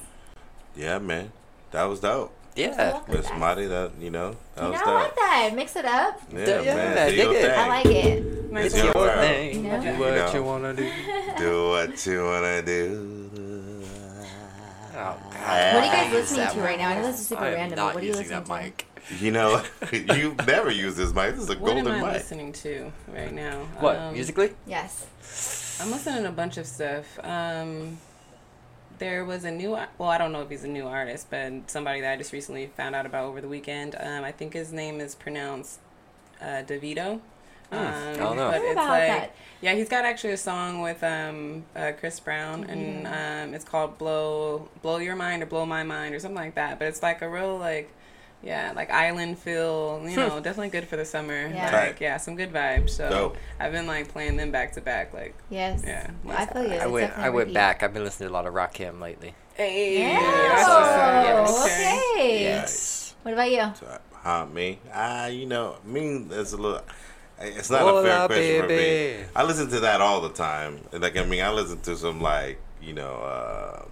Yeah, man. That was dope. Yeah. Miss Marty, that you know, that You know, I like that. Mix it up. Yeah, Yeah, man. I Do your thing. I like it. It's It's your your world. thing. You know? Do You what know. you wanna do. Do what you wanna do. Oh, God. What are you guys listening to right now? I know this is super I am random. not but what are you using listening that to? mic. You know, you never use this mic. This is a What golden am I mic. listening to right now? What Um, musically? Yes. I'm listening to a bunch of stuff. Um, there was a new, well, I don't know if he's a new artist, but somebody that I just recently found out about over the weekend. Um, I think his name is pronounced uh, Davido. Um, I don't know. But it's about like, that. yeah, he's got actually a song with um, uh, Chris Brown, and um, it's called "Blow Blow Your Mind" or "Blow My Mind" or something like that. But it's like a real like, yeah, like island feel. You know, definitely good for the summer. Yeah. Tight. Like, yeah, some good vibes. So Dope. I've been like playing them back to back. Like, Yes. Yeah. I feel you. I It's went. I went back. I've been listening to a lot of Rakim lately. hey, Yeah. that's. Yes, Oh, okay. Yes. What about you? So, Huh, me? Ah, you know, me. It's a little. It's not a fair question for me. I listen to that all the time. And, Like, I mean, I listen to some like you know, uh,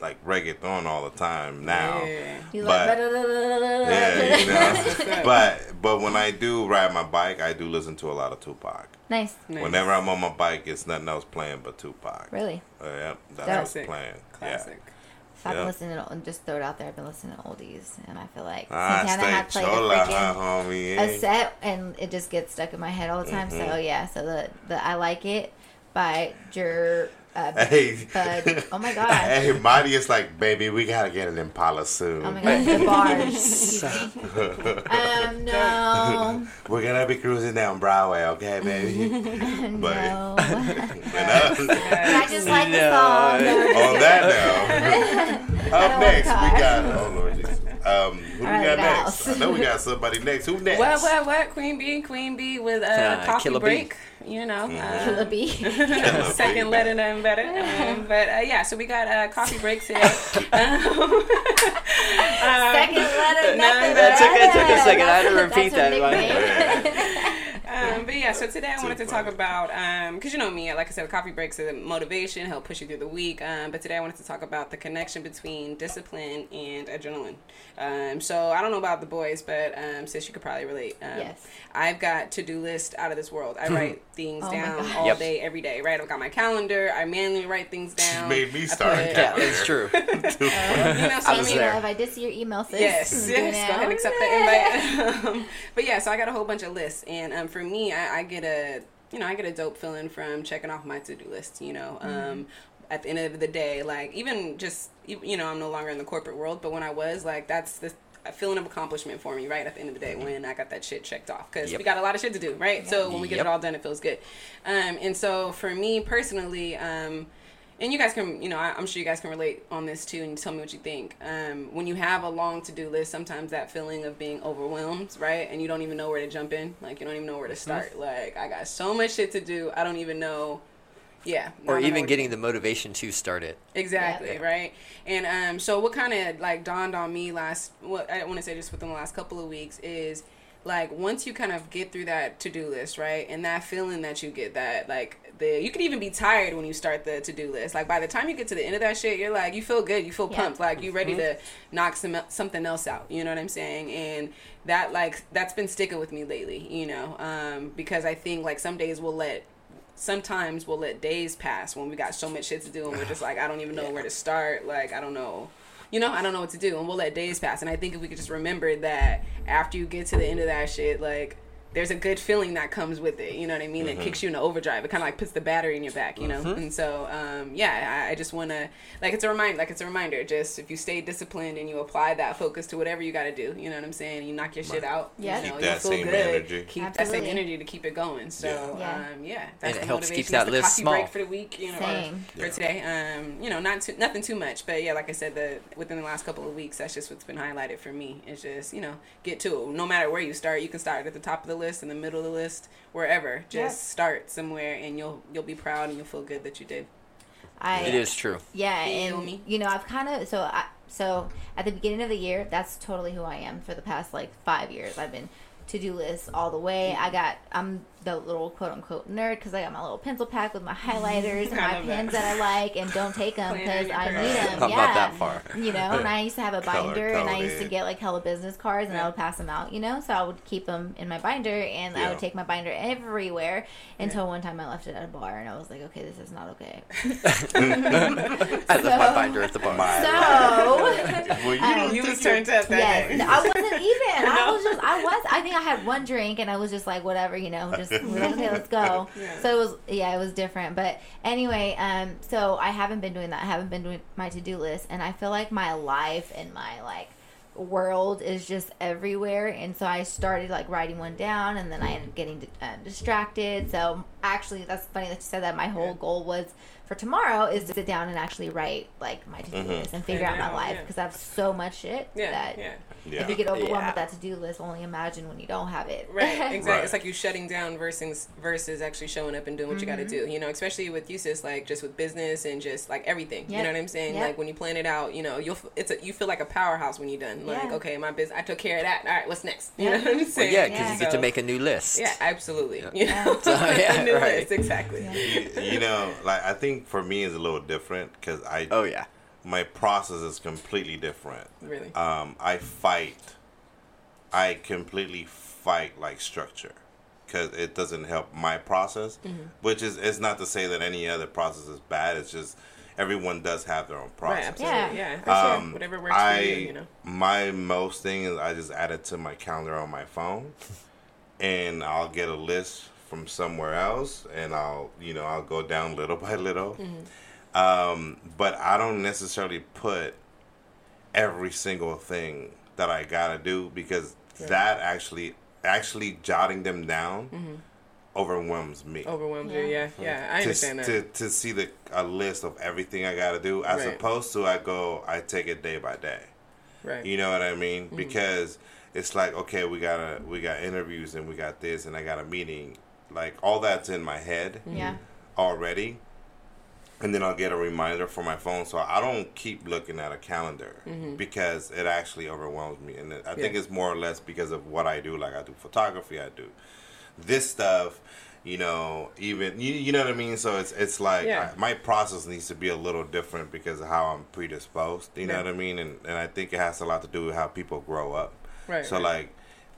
like reggaeton all the time now. Yeah. You But- like Yeah, you know. but but when I do ride my bike, I do listen to a lot of Tupac. nice. Nice. Whenever I'm on my bike, it's nothing else playing but Tupac. Really? Uh, yep, that's Dope. what's playing. Classic. I've been Yeah. listening to, Just throw it out there. I've been listening to oldies, and I feel like Yeah. Ah, Santana had played a chola, huh, freaking homie. a eh? set, and it just gets stuck in my head all the time. Mm-hmm. So yeah, so the the I like it by Jer. Uh, Hey, Bud. Oh my god. hey, Marty is like, baby, we gotta get an Impala soon. Oh my god, the bars. um, no, We're gonna be cruising down Broadway, okay, baby? But- no. And, uh, I just like the song. On that note, up next we got. Oh Lord Jesus. Um, who do we got house. next? I know we got somebody next. Who next? What, what, what? Queen Bee, Queen Bee with a Uh, coffee break. Bee. Break. You know, Mm-hmm. Uh, second letter nothing better. Um, but uh, yeah, so we got uh, coffee breaks today. Um, Second letter. No, nothing that took- it took a second. I had to repeat that, like- nickname. Um, but yeah, so today I wanted to talk about because you know me, like I said, coffee breaks are motivation, help push you through the week. Um, but today I wanted to talk about the connection between discipline and adrenaline. Um, so I don't know about the boys, but um, sis, you could probably relate. Um, Yes. I've got to do list out of this world. I write things Oh down all Yep. day, every day. Right? I've got my calendar. I manually write things down. made me start put- that. Yeah, it's true. You know, so I I mean, there. If I did see your email, sis. Yes, yes. Go ahead and accept that invite. um, but yeah, so I got a whole bunch of lists, and um, for me, I, I get a you know I get a dope feeling from checking off my to do list. You know, um, at the end of the day, like even just you know I'm no longer in the corporate world, but when I was like that's the a feeling of accomplishment for me, right? At the end of the day, when I got that shit checked off, because Yep. we got a lot of shit to do, right? So when we get Yep. it all done, it feels good. Um, and so for me personally, um, and you guys can, you know, I, I'm sure you guys can relate on this too, and tell me what you think. Um, when you have a long to do list, sometimes that feeling of being overwhelmed, right, and you don't even know where to jump in, like you don't even know where to start. Like I got so much shit to do, I don't even know. Yeah, or even getting the motivation to start it. Exactly, Yeah. right? And um, so what kind of like dawned on me last, what I want to say just within the last couple of weeks is like once you kind of get through that to do list, right? And that feeling that you get that like the you can even be tired when you start the to do list. Like by the time you get to the end of that shit, you're like you feel good, you feel Yeah. pumped, like you ready to knock some something else out. You know what I'm saying? And that like that's been sticking with me lately, you know, um, because I think like some days we'll let sometimes we'll let days pass when we got so much shit to do and we're just like I don't even know where to start like I don't know you know I don't know what to do and we'll let days pass and I think if we could just remember that after you get to the end of that shit like there's a good feeling that comes with it. You know what I mean? Mm-hmm. It kicks you into overdrive. It kind of like puts the battery in your back. You know. And so, um, yeah, I, I just want to like it's a reminder. Like it's a reminder. Just if you stay disciplined and you apply that focus to whatever you got to do. You know what I'm saying? You knock your shit out. Yeah. You know, Keep you'll that feel same good. energy. Keep that same energy to keep it going. So, Yeah. yeah, um, yeah that's it the helps keep that list coffee small. break for the week. You know, or Same. for Yeah. today. Um, you know, not too, nothing too much, but yeah, like I said, the within the last couple of weeks, that's just what's been highlighted for me. It's just you know, get to it. No matter where you start, you can start at the top of the list, in the middle of the list, wherever. Just Yeah. start somewhere, and you'll you'll be proud and you'll feel good that you did. I It is true. Yeah, Feel and me? you know, I've kind of so I so at the beginning of the year, that's totally who I am for the past like five years. I've been to do lists all the way. Mm-hmm. I got I'm the little quote unquote nerd because I got my little pencil pack with my highlighters and my love pens that. that. I like and don't take them because I need them. I'm yeah, not that far. You know, and I used to have a Color binder and I used to get like hella business cards and Yeah. I would pass them out. You know, so I would keep them in my binder and I would take my binder everywhere until one time I left it at a bar and I was like, okay, this is not okay. I left my binder at the bar. My- So. well, you Um, don't You think was turned up that Yes, day. no, I wasn't even. I was just, I was. I think I had one drink, and I was just like, whatever, you know, just we were like, okay, let's go. Yeah. So it was, yeah, it was different. But anyway, um, so I haven't been doing that. I haven't been doing my to do list, and I feel like my life and my like world is just everywhere and so i started like writing one down and then i ended up getting uh, distracted so actually that's funny that you said that my whole goal was for tomorrow is to sit down and actually write like my to-do Mhm. list and figure Figure out my out, life yeah. because i have so much shit Yeah, that yeah. Yeah. if you get overwhelmed Yeah. with that to-do list only imagine when you don't have it Right, exactly. Right. It's like you shutting down versus versus actually showing up and doing what you got to Mm-hmm. do. You know, especially with you, sis, like just with business and just like everything. You know what I'm saying? Yep. Like when you plan it out, you know, you'll it's a, you feel like a powerhouse when you're done. Like, Yeah. okay, my business, I took care of that. All right, what's next? You Yeah. know what I'm Well, saying? yeah, because Yeah. you get to make a new list. Yeah, absolutely. Yeah. You know, So, yeah, a new right. list, exactly. Yeah. you, you know, like I think for me is a little different because I Oh yeah. my process is completely different. Really. Um, I fight. I completely fight like structure because it doesn't help my process. Mm-hmm. Which is it's not to say that any other process is bad. It's just everyone does have their own Right, process. absolutely. Yeah. Yeah, for sure. Um, Whatever works I for you, you know. my most thing is I just add it to my calendar on my phone, and I'll get a list from somewhere else, and I'll you know I'll go down little by little. Mm-hmm. Um, but I don't necessarily put every single thing that I gotta do because that actually actually jotting them down overwhelms me Overwhelmed you. Yeah. Yeah, yeah. I to, understand that. to, to see the a list of everything I got to do, as Right. opposed to I go, I take it day by day. right. You know what I mean? Mm-hmm. Because it's like, okay, we got a we got interviews and we got this and I got a meeting. Like all that's in my head yeah already, and then I'll get a reminder for my phone, so I don't keep looking at a calendar because it actually overwhelms me, and I think Mm-hmm. It's more or less because of what I do. Like I do photography, I do this stuff. You know, even you, you know what I mean. So it's it's like Yeah. I- my process needs to be a little different because of how I'm predisposed. You know what I mean, and and I think it has a lot to do with how people grow up. Right, So right. like,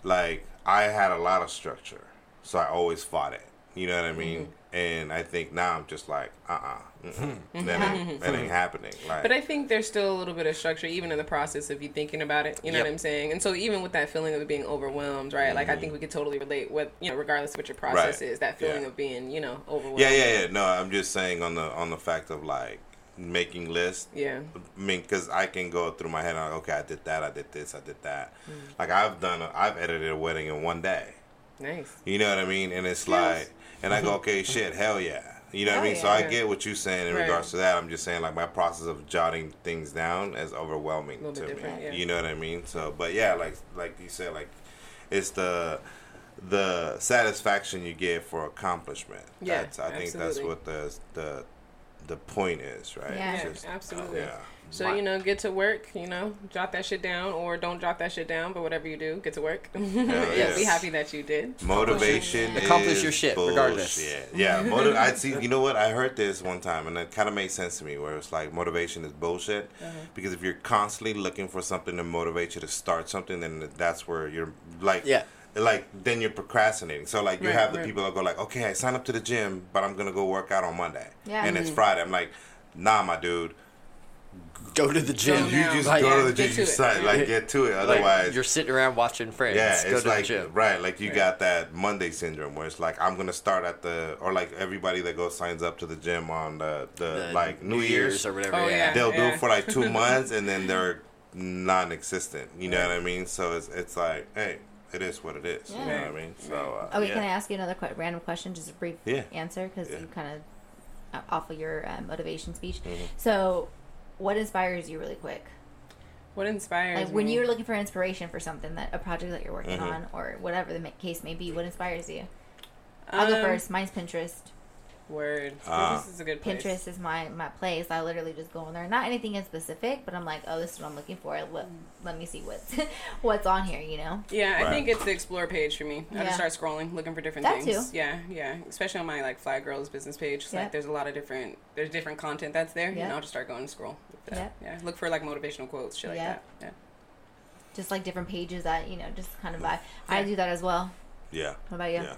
like I had a lot of structure, so I always fought it. You know what I mean? Mm-hmm. And I think now I'm just like, uh, uh that ain't that ain't happening. Like, But I think there's still a little bit of structure, even in the process of you thinking about it. You know Yep. what I'm saying? And so even with that feeling of being overwhelmed, right? Like I think we could totally relate with you know, regardless of what your process Mm-hmm. Right. is, that feeling Yeah. of being you know overwhelmed. yeah, yeah, yeah. No, I'm just saying on the on the fact of like making lists. Yeah. I mean, because I can go through my head. Like, okay, I did that. I did this. I did that. Mm. Like I've done. A, I've edited a wedding in one day. Nice. You know what I mean? And it's Yes. like, and I go, okay, shit, hell yeah. You know what I Hell mean? So yeah. I get what you're saying in Right. regards to that. I'm just saying, like, my process of jotting things down is overwhelming to me. yeah. You know what I mean? So, but yeah, like, like you said, like, it's the the satisfaction you get for accomplishment. Yeah, that's, I think that's what the the the point is, right? Yeah. Just- absolutely. yeah. So My- you know, get to work. You know, jot that shit down, or don't jot that shit down. But whatever you do, get to work. yes. Be happy that you did. Motivation Accomplish is your shit, regardless. bullshit. Yeah, motiv- I see. You know what? I heard this one time, and it kind of made sense to me. Where it's like motivation is bullshit, Uh-huh. because if you're constantly looking for something to motivate you to start something, then that's where you're like, Yeah. like then you're procrastinating. So like you Right, have the right. people that go like, okay, I signed up to the gym, but I'm gonna go work out on Monday, Yeah. and it's Friday. I'm like, nah, my dude. Go to the gym. You just Like, go to the get gym. to You it. sign, like get to it. Like, Otherwise, you're sitting around watching friends. yeah, Go it's to like the gym. right, like you Right. got that Monday syndrome where it's like I'm gonna start at the or like everybody that goes signs up to the gym on the, the, The like New, Year's, or whatever. Oh, yeah. yeah. they'll do it for like two months and then they're non-existent. You know what I mean? So it's it's like, hey, it is what it is. You know what I mean? So uh, Okay, yeah. can I ask you another que- random question? Just a brief Yeah. answer because Yeah. you kind of uh, off of your uh, motivation speech. Mhm. So, what inspires you really quick? What inspires Like when me? you're looking for inspiration for something that a project that you're working Mhm. on or whatever the case may be, what inspires you? I'll go Um, first. Mine's Pinterest. Word. Ah. Pinterest is a good place. Pinterest is my my place. I literally just go on there. Not anything in specific, but I'm like, oh, this is what I'm looking for. Let, let me see what's what's on here. You know. Yeah, I think it's the explore page for me. I just start scrolling, looking for different That things. too. Yeah, yeah. Especially on my like Fly Girls business page. Yep. Like there's a lot of different there's different content that's there. Yep. And I'll just start going and scroll. With that. Yep. Yeah. Look for like motivational quotes, shit like Yep. that. Yeah. Just like different pages that you know, just kind of vibe. I do that as well. yeah. What about you? Yeah.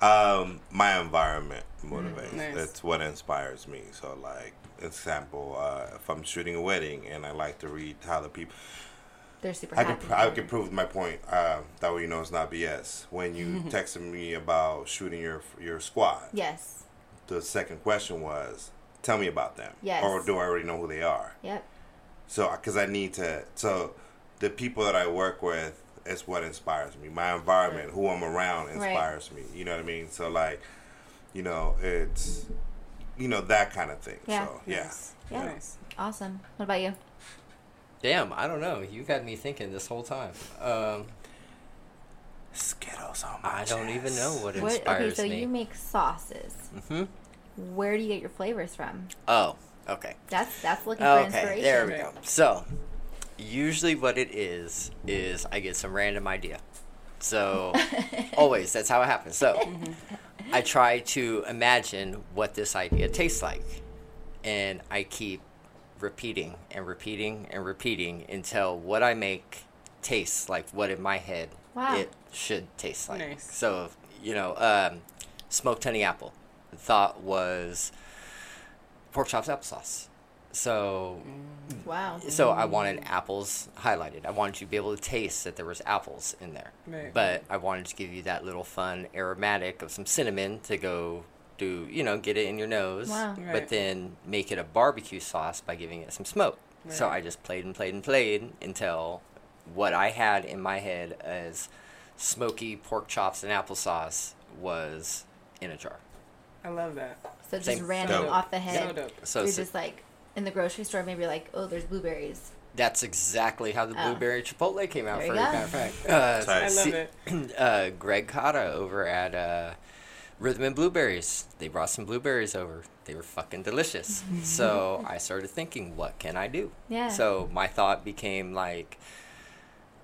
Um, my environment motivates. Nice. That's what inspires me. So, like, example, uh, if I'm shooting a wedding and I like to read how the people, They're super I happy. can I can prove my point. Uh, that way, you know it's not BS. When you texted me about shooting your your squad, Yes. the second question was, "Tell me about them." Yes. Or do I already know who they are? Yep. So, because I need to, so the people that I work with is what inspires me. My environment, who I'm around, Right. inspires me. You know what I mean? So, like, you know, it's, you know, that kind of thing. Yeah. So, yeah. Nice. Yeah. Nice. Awesome. What about you? Damn, I don't know. You got me thinking this whole time. Um, Skittles on my I don't even know what What, inspires okay, so me. you make sauces. hmm Where do you get your flavors from? Oh, okay. That's that's looking for Okay, inspiration. there we go. So, usually what it is is I get some random idea. So, always that's how it happens. So, I try to imagine what this idea tastes like, and I keep repeating and repeating and repeating until what I make tastes like what in my head Wow. it should taste like. Nice. So, you know, um, smoked honey apple. Thought was pork chops applesauce. So, mm. Wow. so I mm. wanted apples highlighted. I wanted you to be able to taste that there was apples in there. Right. But I wanted to give you that little fun aromatic of some cinnamon to go do, you know, get it in your nose. Wow. But then make it a barbecue sauce by giving it some smoke. Right. So I just played and played and played until what I had in my head as smoky pork chops and applesauce was in a jar. I love that. So just Same. random Dope. off the So head. dope. So You're it's- just like in the grocery store, maybe like, oh, there's blueberries. that's exactly how the Oh. blueberry chipotle came out. There For you a go. matter of fact, uh, I love it. uh, Greg Cotta over at uh, Rhythm and Blueberries. They brought some blueberries over. They were fucking delicious. so I started thinking, what can I do? Yeah. So my thought became like,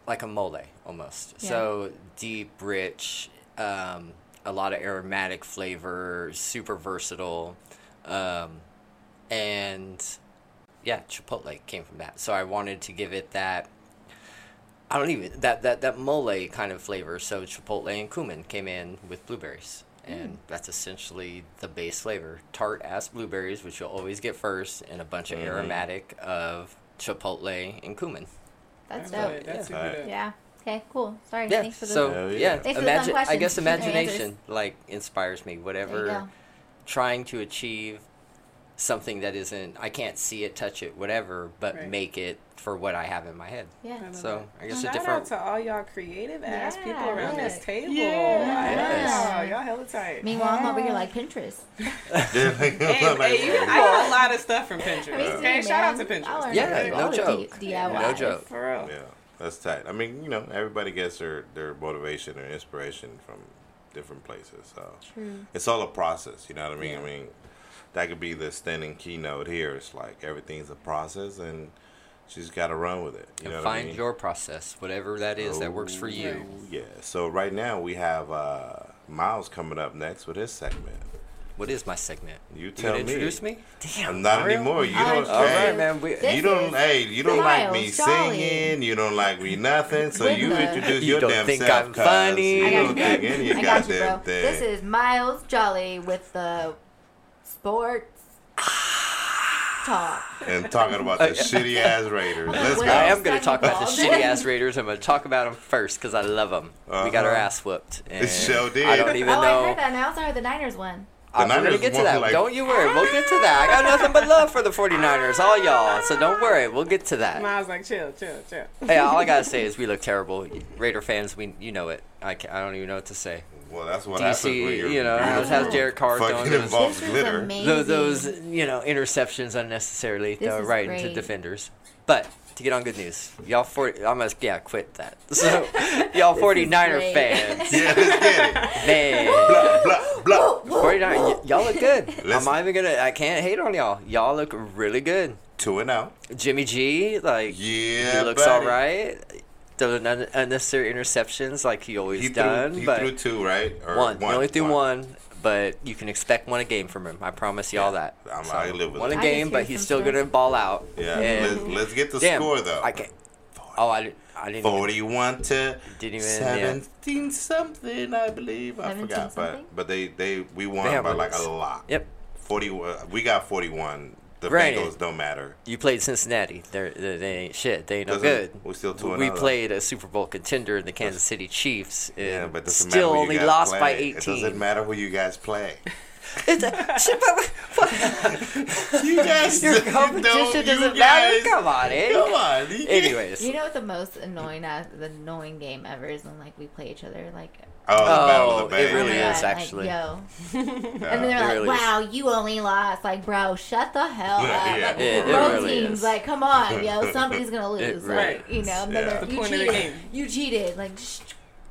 like a mole almost. Yeah. So deep, rich, um, a lot of aromatic flavor, super versatile, um, and yeah, Chipotle came from that. So I wanted to give it that. I don't even that that that mole kind of flavor. So chipotle and cumin came in with blueberries, and that's essentially the base flavor. Tart ass blueberries, which you'll always get first, and a bunch of Mhm. aromatic of chipotle and cumin. That's I dope. it. That's Yeah. super Alright. dope. Yeah. Okay. Cool. Sorry. Yeah. Thanks for the. So Hell yeah, yeah. Thanks for the fun imagine. I guess imagination like inspires me. Whatever trying to achieve something that isn't I can't see it, touch it, whatever, but Right. make it for what I have in my head. Yeah. I So it. I guess a Shout different out to all y'all creative ass Yeah, people around look. this table. Yeah. Yes. y'all. Y'all hella tight. Meanwhile, I'm over here like Pinterest. Hey, hey, you, I got a lot of stuff from Pinterest. Okay, shout out to Pinterest. Yeah, no joke. D- DIYs. No joke. For real. yeah, that's tight. I mean, you know, everybody gets their, their motivation or inspiration from different places. So True. it's all a process. You know what I mean? Yeah. I mean, that could be the standing keynote here. It's like everything's a process, and she's got to run with it. You know and what I find mean? your process, whatever that is that works for you. Oh, Yeah. So right now we have uh, Miles coming up next with his segment. What is my segment? You You tell gonna me. introduce me? Damn, not real? anymore. You don't. All introduce hey, right, man. We, you don't. Hey, you don't like me Miles Jolly. singing. You don't like me nothing. So you introduce You your damn self. You don't think. I'm funny. You don't think any of I your got you, bro. thing. This is Miles Jolly with the sports talk. and talking about the shitty ass Raiders. Let's go. I am going to talk about the shitty ass Raiders. I'm going to talk about them first because I love them. We got our Uh-huh. ass whooped. And sure did. I don't even oh, I heard that. And I also heard the Niners won. We're Niners gonna get to that. like- don't you worry. We'll get to that. I got nothing but love for the 49ers, all y'all. So don't worry. We'll get to that. Miles like chill, chill, chill. Hey, all I gotta say is we look terrible. Raider fans, we you know it. I, ca- I don't even know what to say. Well, that's what happens when DC, you're you know, how's, beautiful. how's Jared Carr Fucking throwing those, involves glitter. those, those you know interceptions unnecessarily This throw is right into defenders? But to get on good news, y'all 40, I must yeah quit that. So y'all 49er fans, Yeah, let's get it. man. Blah, blah, blah. Woo, woo. 49, y- y'all look good. Let's- I'm not even gonna. I can't hate on y'all. Y'all look really good. Two and out. Jimmy G, like Yeah, he looks buddy. all right. Those un- unnecessary interceptions, like he always He threw, done, he but threw two, right? Or one. He only threw one. But you can expect one a game from him. I promise y'all that. I'm- I live with one it. a I game, but he's still gonna ball out. Yeah, And let's, let's get the damn, score though. I can't. Oh, I didn't. I didn't. even- 41 to Didn't even- yeah. 17 something, I believe. I forgot, but something? but they they we won They by like a lot. Yep. 40 uh, we got 41. The Granted. Bengals don't matter. You played Cincinnati. They're, they they ain't shit. They ain't no Doesn't- good. we're still two We played a Super Bowl contender in the Kansas City Chiefs. And Yeah, but doesn't still matter who only you guys lost play. by It doesn't matter who you guys play. It's a- shit, but- you guys Your competition you doesn't guys- matter. Come on, eh? Come on. you Anyways, You know what the most annoying uh, the annoying game ever is when like we play each other like Oh, the Battle Oh, of the it really oh my is, actually. Like, yo. Yeah. And then they're It like, really is. "Wow, you only lost." Like, bro, shut the hell up. Yeah, yeah. Like, It- it really teams, is. like, come on, yo, somebody's gonna lose. It like, you know, Yeah. The you point of the cheated. game. You cheated. Like, shh.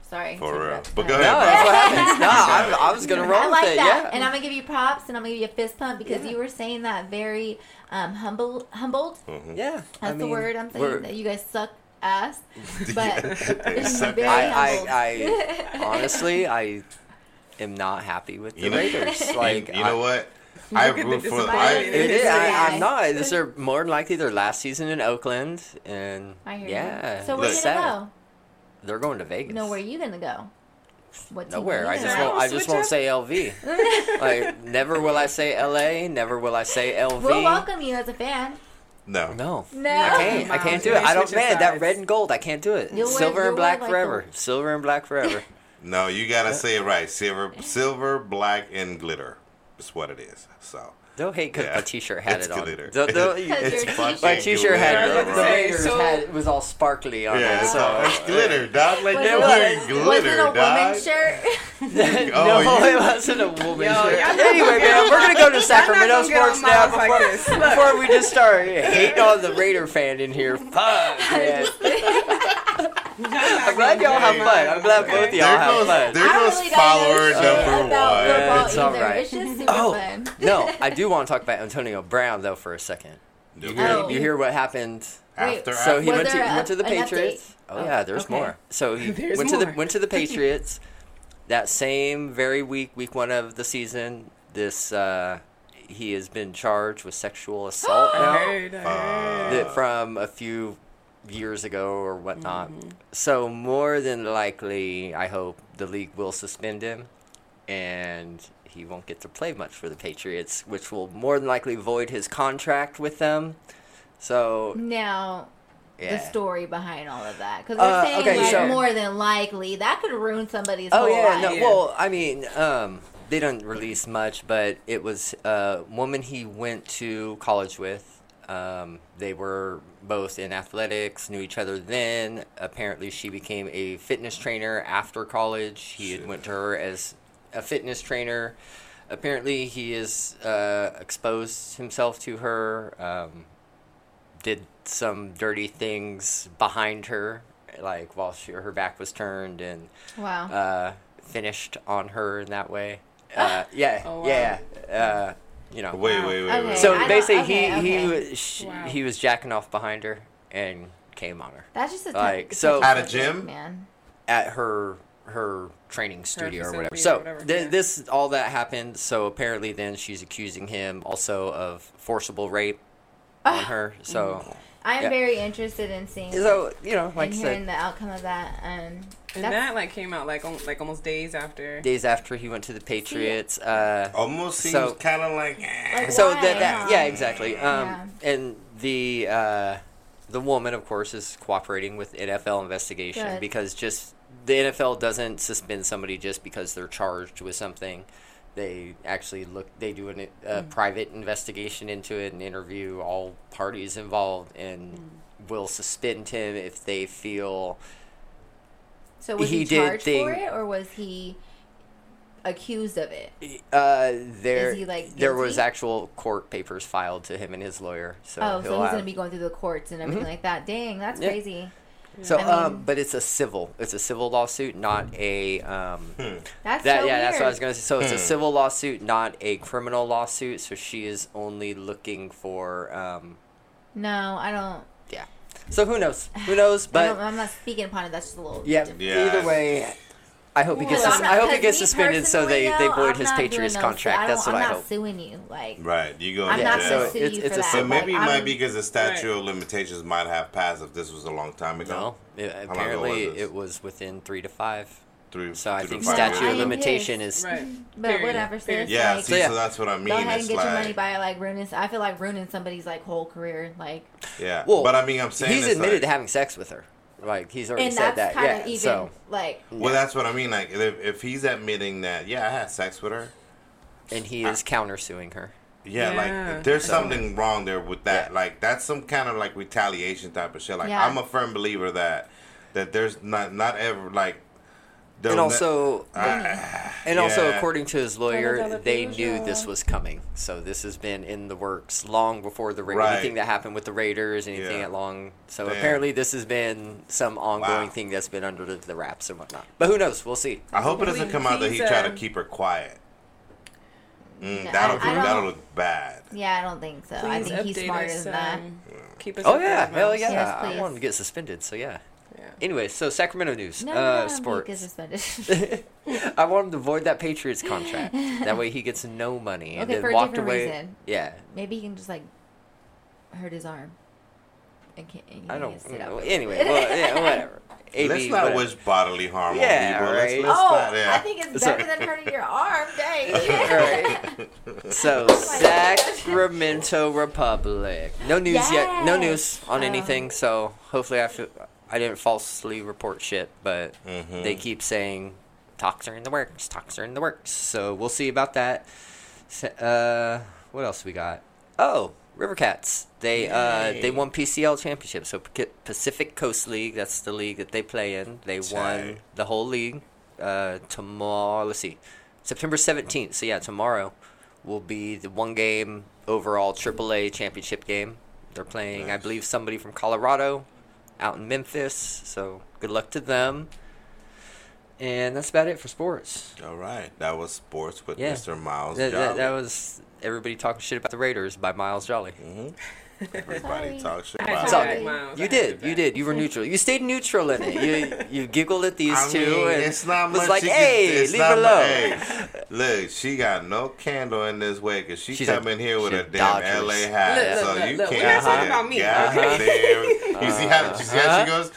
sorry. For real. interrupt. But go ahead, no, that's what happens. No, I, I was gonna roll I with like it. that, Yeah. and I'm gonna give you props, and I'm gonna give you a fist pump because Yeah. you were saying that very um, humble, humbled. Mhm. yeah. That's I the word I'm saying. That you guys suck ass, but They suck very ass. I. I, I honestly, I am not happy with the You know- Raiders. You- Like, you, know I, what? I root for the. I, it is, I, I'm not. This are more than likely their last season in Oakland, and I hear yeah, you. So where Look. you sad. gonna They're going to Vegas. go? No, where are you gonna go? What Nowhere. I just gonna won't. I just won't up. say LV. like never will I say LA. Never will I say LV. We'll welcome you as a fan. No. No. No. I can't. I can't do it. I don't. Man, that red and gold. I can't do it. You'll wear- Silver you'll and black like, forever. Silver and black forever. No, you gotta say it right. Silver, silver, black, and glitter. That's what it is. So They'll hate because Yeah. my T-shirt had It's it on. glitter. They'll- they'll- Because it's my T-shirt had glitter, the bro. Raiders So- had it was all sparkly on Yeah, it. it's, So all, it's glitter, dog. Like Was they're it- wearing Was glitter, it a dog. woman's shirt? Oh, no, you- it wasn't a woman Yo, shirt. Anyway, man, we're gonna go to Sacramento not gonna get on sports now Miles like before, before we just start hating on the Raider fan in here. Fuck, man. I'm glad y'all have fun. I'm glad both y'all There have fun. there I goes really follower number one. football It's all either. right. It's just super Oh fun. no, I do want to talk about Antonio Brown though for a second. You hear, Oh. you hear what happened? After, So he went to, he a- went to the Patriots. Oh, Oh, yeah, there's okay. more. So he There's went to the went to the Patriots. that same very week, week one of the season, this uh, he has been charged with sexual assault I now heard, I heard. that from a few years ago or whatnot. Mm-hmm. So more than likely, I hope the league will suspend him, and he won't get to play much for the Patriots, which will more than likely void his contract with them. So Now, yeah. the story behind all of that. Because Uh, we're saying, okay, like, so- more than likely, that could ruin somebody's Oh whole yeah, life. no. Well, I mean, um, they don't release much, but it was a woman he went to college with. Um, they were both in athletics, knew each other then. Apparently, she became a fitness trainer after college. He had Shit. went to her as a fitness trainer. Apparently, he has uh, exposed himself to her. Um, did some dirty things behind her, like while she, her back was turned, and Wow. uh, finished on her in that way. Uh, yeah, Oh, wow. yeah. You know. Wait, wait, wait, Okay. wait. So I don't- basically, okay, he he okay. was sh- Wow. he was jacking off behind her and came on her That's just a like, so- At a gym? man. at her her training studio or whatever. So or whatever, th- yeah. this all that happened. So apparently, then she's accusing him also of forcible rape on her. So I'm Yeah. very interested in seeing so you know, like and I hearing said, the outcome of that. And And That's- that like came out like al- like almost days after. Days after he went to the Patriots. Uh, Almost seems So- kind of like. eh. Like, so Why, that, that huh? yeah exactly um Yeah. and the uh the woman of course is cooperating with nfl investigation Good. because just the nfl doesn't suspend somebody just because they're charged with something they actually look they do an, a Mm. private investigation into it and interview all parties involved and Mm. will suspend him if they feel So was He he, did charged thing- for it, or was he accused of it? uh there Is he, like, there was actual court papers filed to him and his lawyer so Oh, so he's have- gonna be going through the courts and everything like that. Dang, that's Mm-hmm. Yeah. crazy. So, I um, but it's a civil. It's a civil lawsuit, not a. Um, That's that so yeah, that's what I was gonna say. So it's a Hmm. civil lawsuit, not a criminal lawsuit. So she is only looking for. Um, No, I don't. yeah. So who knows? Who knows? But I'm not speaking upon it. That's just a little. yeah, different. Yeah. Either way, I hope he gets. Well, sus- I'm not- I hope he 'cause gets suspended so they personally, they void I'm his not doing Patriots no- contract. I That's don't- what I I'm not suing you. Like, Right, you go. I'm to not Yeah, so sue it's- you it's for a that. So civil- maybe it might I'm- be because the statute of limitations might have passed if this was a long time ago. No, it- long ago apparently was it was within three to five. Three, So I think five statute of limitation pissed. is. Right. But Period. whatever, sis. Period. Yeah, like, see, So, yeah. so that's what I mean. Go ahead and get your money by like ruining. I feel like ruining somebody's like whole career. Like, yeah. Well, but I mean, I'm saying He's admitted like, to having sex with her. Like he's already and said that's that. Yeah. of even so like. Well, that's what I mean. Like, if, if he's admitting that, yeah, I had sex with her. and he is countersuing her. Yeah, Yeah. like there's So- something wrong there with that. Yeah. Like that's some kind of like retaliation type of shit. Like Yeah. I'm a firm believer that that there's not not ever like. And there'll also, ne- I- and also, yeah. according to his lawyer, they knew this was coming. So this has been in the works long before the Ra- Right. anything that happened with the Raiders, anything Yeah. at long. So Damn. apparently, this has been some ongoing Wow. thing that's been under the, the wraps and whatnot. But who knows? We'll see. I hope it doesn't come out that he tried to uh, keep her quiet. Mm, No, that'll I- I that'll don't- look bad. Yeah, I don't think so. I think he's update smarter us, than that. um, Keep us Oh yeah, hell yeah! Yes, I want him to get suspended. So yeah. Yeah. Anyway, so Sacramento news, No, uh, no, no, He sports. suspended. I want him to void that Patriots contract. that way, he gets no money and Okay, then for a walked different away. reason. Yeah, Maybe he can just like hurt his arm. And can't, and I don't. can sit up. Anyway, well, yeah, whatever. AB, Let's not whatever. wish bodily harm Yeah, on people. right. Let's, let's Oh, not, yeah. I think it's So- better than hurting your arm. Dang. Right. So Sacramento Republic. No news yet. No news on Oh. anything. So hopefully I feel, I didn't falsely report shit, but Mhm. they keep saying talks are in the works. Talks are in the works. So we'll see about that. Uh, what else we got? Oh, River Cats. They uh they won PCL championship. So Pacific Coast League. That's the league that they play in. They won the whole league. Uh, tomorrow. Let's see. September 17th. So yeah, tomorrow will be the one game overall AAA championship game. They're playing, I believe, somebody from Colorado out in Memphis. So good luck to them. And that's about it for sports. All right, that was sports with Yeah. Mr. Miles. That, that, Jolly. that was everybody talking shit about the Raiders by Miles Jolly. Mhm. Everybody Sorry. talk shit about It's to all it. Miles. You had did, you did. You were neutral. You stayed neutral in it. You you giggled at these I two, mean, and it's not was much like, you can- "Hey, it's leave her alone." hey, look, she got no candle in this way because she She's a- in here with a a damn Dodgers. LA hat, Look, look, so look, you look, can't. we're not talking about me, God okay? damn. You see how you see how she goes?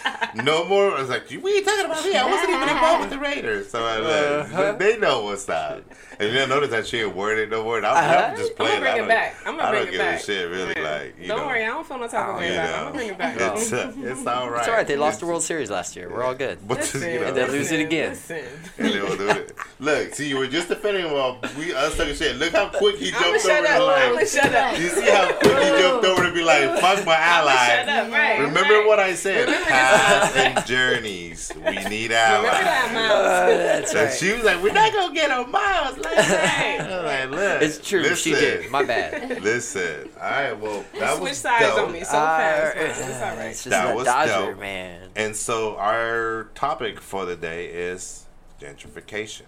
No more. I was like, we ain't talking about me. I wasn't even involved with the Raiders, so I like, Uh-huh. they know what's up. And you notice that she ain't worded no word. I'm, Uh-huh. I'm just I'm gonna bring I it back. I'm gonna I bring don't it give back. a shit really. Yeah. Like, you Don't know, worry, I don't feel no type of Oh, way about it. I'm gonna bring it back. It's, uh, it's all right. It's all right. They lost the World Series last year. We're all good. But Listen, you know, And they lose it again. Listen. and they will do it. Look, see, you were just defending him while we us talking shit. Look how quick he jumped shut over up. the I'ma line. shut up. You see how quick he jumped over to be like, "Fuck my ally." shut up. Right. Remember what I said? Paths and journeys. We need allies. Remember that, Miles. that's right. she was like, "We're not gonna get on Miles." Like, Right. I'm look, It's true. She did. My bad. Listen, all right. Well, that Switch was sides dope. on me so fast. It's all right. It's just That a was Dodger dope. man. And so our topic for the day is gentrification.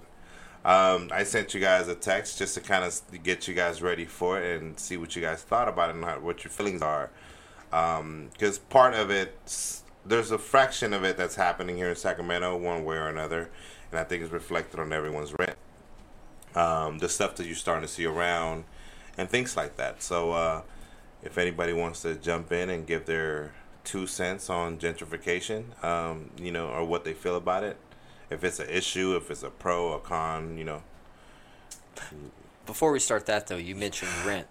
Um, I sent you guys a text just to kind of get you guys ready for it and see what you guys thought about it and how, what your feelings are. Because part of it, there's a fraction of it that's happening here in Sacramento, one way or another, and I think it's reflected on everyone's rent. Um, the stuff that you're starting to see around, and things like that. So, uh, if anybody wants to jump in and give their two cents on gentrification, um, you know, or what they feel about it, if it's an issue, if it's a pro, a con, you know. Before we start that though, you mentioned rent.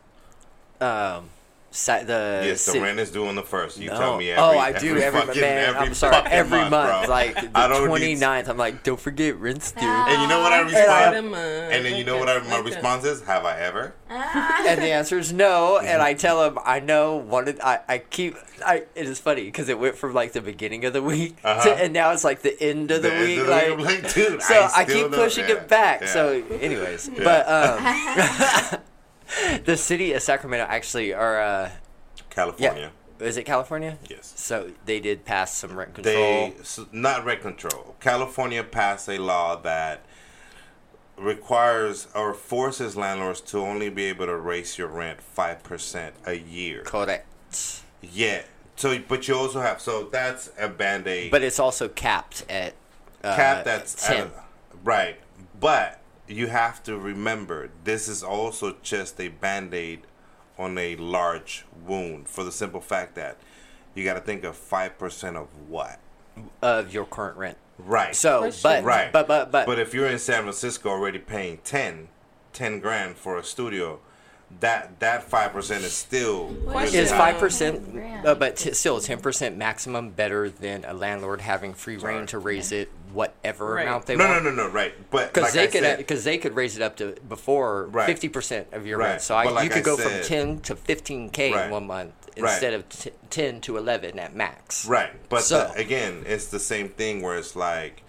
Um, sa- the yes, the ci- rent is due on the first. You No. tell me every. oh, I do every, fucking, man. every I'm sorry, fucking every month, bro. like the I don't 29th. need- I'm like, don't forget rent's due. And you know what I I- respond? Them, uh, And then you know what I, my like response is? Have I ever? and the answer is no. And I tell him, I know one. Of, I I keep. I it is funny because it went from like the beginning of the week Uh-huh. to, and now it's like the end of the, The week. of the like, week, I'm like, dude, so I I, keep pushing yeah, it back. yeah. So, anyways, Yeah. but um, the city of Sacramento actually are. Uh, California. yeah, is it California? Yes. So they did pass some rent control. They s- not rent control. California passed a law that requires or forces landlords to only be able to raise your rent five percent a year. Correct. Yeah. So, but you also have so that's a band aid. But it's also capped at uh, cap that's ten. at- right. But you have to remember this is also just a band aid on a large wound for the simple fact that you got to think of five percent of what. of your current rent. Right. So, but Right. but but but, But if you're in San Francisco already paying 10, 10 grand for a studio, that that five percent is still Question. is five percent, uh, but t- still ten percent maximum better than a landlord having free reign to raise it whatever Right. amount they No, want. no, no, no, no, right. But Because like they I could because they could raise it up to before Right. fifty percent of your Right. rent. So I, like you could I go said- from ten to fifteen k Right. in one month Right. instead of t- ten to eleven at max. right. But So- the- again, it's the same thing where it's like,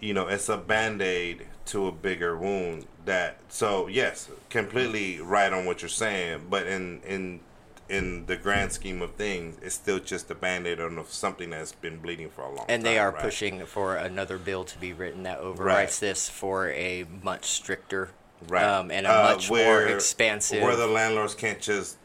you know, it's a band aid to a bigger wound. That so yes, completely right on what you're saying. But in in in the grand scheme of things, it's still just a band aid on something that's been bleeding for a long time. And they are right? pushing for another bill to be written that overwrites Right. this for a much stricter right um, and a Uh, much more expansive. where the landlords can't just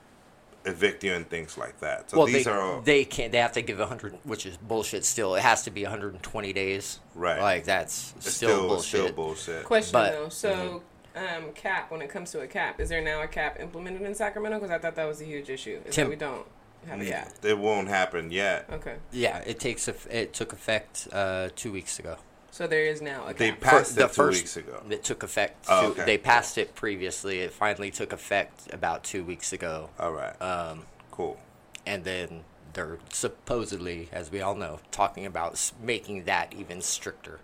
evict you and things like that. So well, these they, are all they can't. They have to give a hundred, which is bullshit. Still, it has to be 120 days. Right. Like that's still, still bullshit. still bullshit. Question But- though, so um, cap when it comes to a cap, is there now a cap implemented in Sacramento? Because I thought that was a huge issue. Is Tim- that we don't have a Yeah, cap. it won't happen yet. Okay, Yeah, it takes. eff- It took effect uh, two weeks ago. So there is now a They cap. passed the it two first- weeks ago. It took effect. Oh, two- okay. They passed it previously. It finally took effect about two weeks ago. All right, Um, cool. and then they're supposedly, as we all know, talking about s- making that even stricter,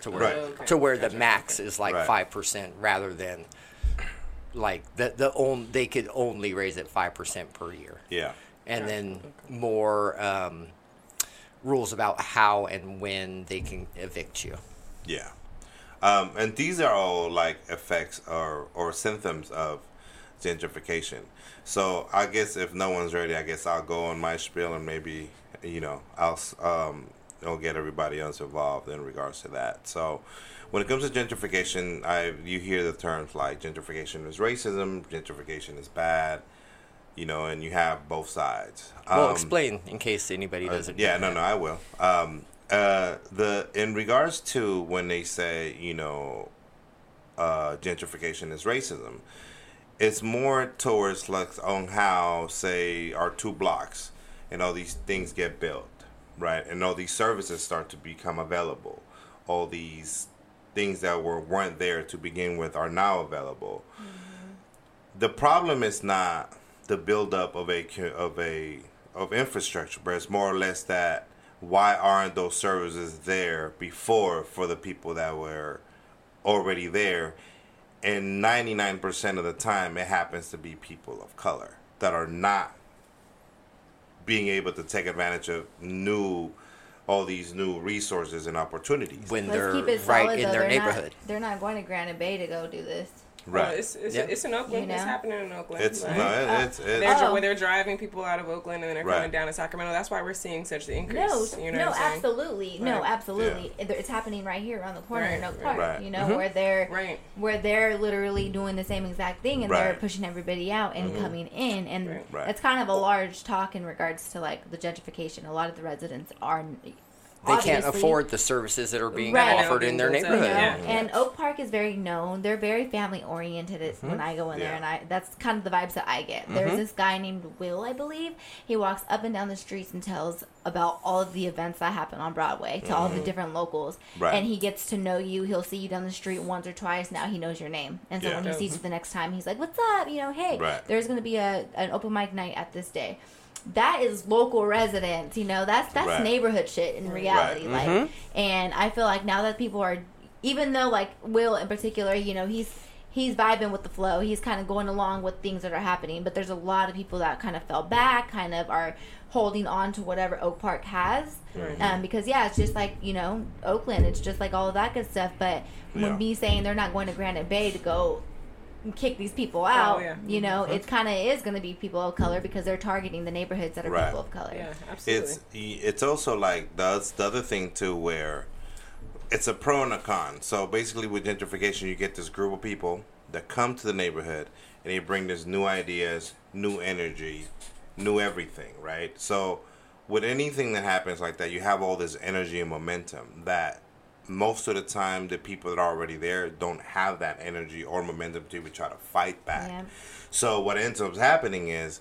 to where Right. Okay. to where the Gotcha. max is like Right. five percent rather than like the the on, they could only raise it five percent per year, Yeah, and then more um, rules about how and when they can evict you. yeah. Um, and these are all like effects or or symptoms of gentrification. So I guess if no one's ready, I guess I'll go on my spiel and maybe you know I'll um I'll get everybody else involved in regards to that. So when it comes to gentrification, I you hear the terms like gentrification is racism, gentrification is bad, you know, and you have both sides. Well, Um, explain in case anybody uh, doesn't. yeah, know no, that. no, I will. Um, uh, the in regards to when they say you know uh, gentrification is racism, it's more towards like on how say our two blocks and all these things get built, right, and all these services start to become available. All these things that were weren't there to begin with are now available. The problem is not the buildup of a of a of infrastructure, but it's more or less that why aren't those services there before for the people that were already there? And 99% of the time, it happens to be people of color that are not being able to take advantage of new, all these new resources and opportunities. when Let's they're keep it right solid, in though. their they're neighborhood. Not, they're not going to Granite Bay to go do this. Right. Well, it's it's, Yeah. it's in Oakland. You It's happening in Oakland. it's, Like, no, it- it's, it's, they're, dri- Oh. where they're driving people out of Oakland and then they're coming Right. down to Sacramento. That's why we're seeing such the No, increase. you know no, what I'm absolutely, no, Right. absolutely. It- It's happening right here around the corner in Oak. Park. Right. You know Mhm. where they're Right. where they're literally doing the same exact thing and they're pushing everybody out and mm-hmm. coming in, and Right. Right. that's kind of a large talk in regards to like the gentrification. A lot of the residents are they can't afford the services that are being Right. offered in their You know, you know, neighborhood. Yeah. and Oak Park is very known. They're very family oriented Mm-hmm. when I go in there, and I that's kind of the vibes that I get. There's this guy named Will, I believe. He walks up and down the streets and tells about all of the events that happen on Broadway to all the different locals, Mm-hmm. Right. and he gets to know you. He'll see you down the street once or twice. Now he knows your name, and so Yeah. when he sees you the next time, he's like, "What's up? You know, hey, Right. there's going to be a an open mic night at this day." That is local residents, you know. That's that's Right. neighborhood shit in reality. Like, Mhm. and I feel like now that people are, even though like Will in particular, you know, he's he's vibing with the flow. He's kind of going along with things that are happening. But there's a lot of people that kind of fell back, kind of are holding on to whatever Oak Park has. Um, because yeah, it's just like you know Oakland. It's just like all of that good stuff. But Yeah. when me saying they're not going to Granite Bay to go kick these people oh, out, yeah. you mm-hmm. know, it kind of is going to be people of color because they're targeting the neighborhoods that are Right. people of color. Yeah, absolutely. it's it's also like that's the other thing too where it's a pro and a con so basically with gentrification you get this group of people that come to the neighborhood and they bring this new ideas new energy new everything right so with anything that happens like that you have all this energy and momentum that most of the time the people that are already there don't have that energy or momentum to even try to fight back. Yeah. so what ends up happening is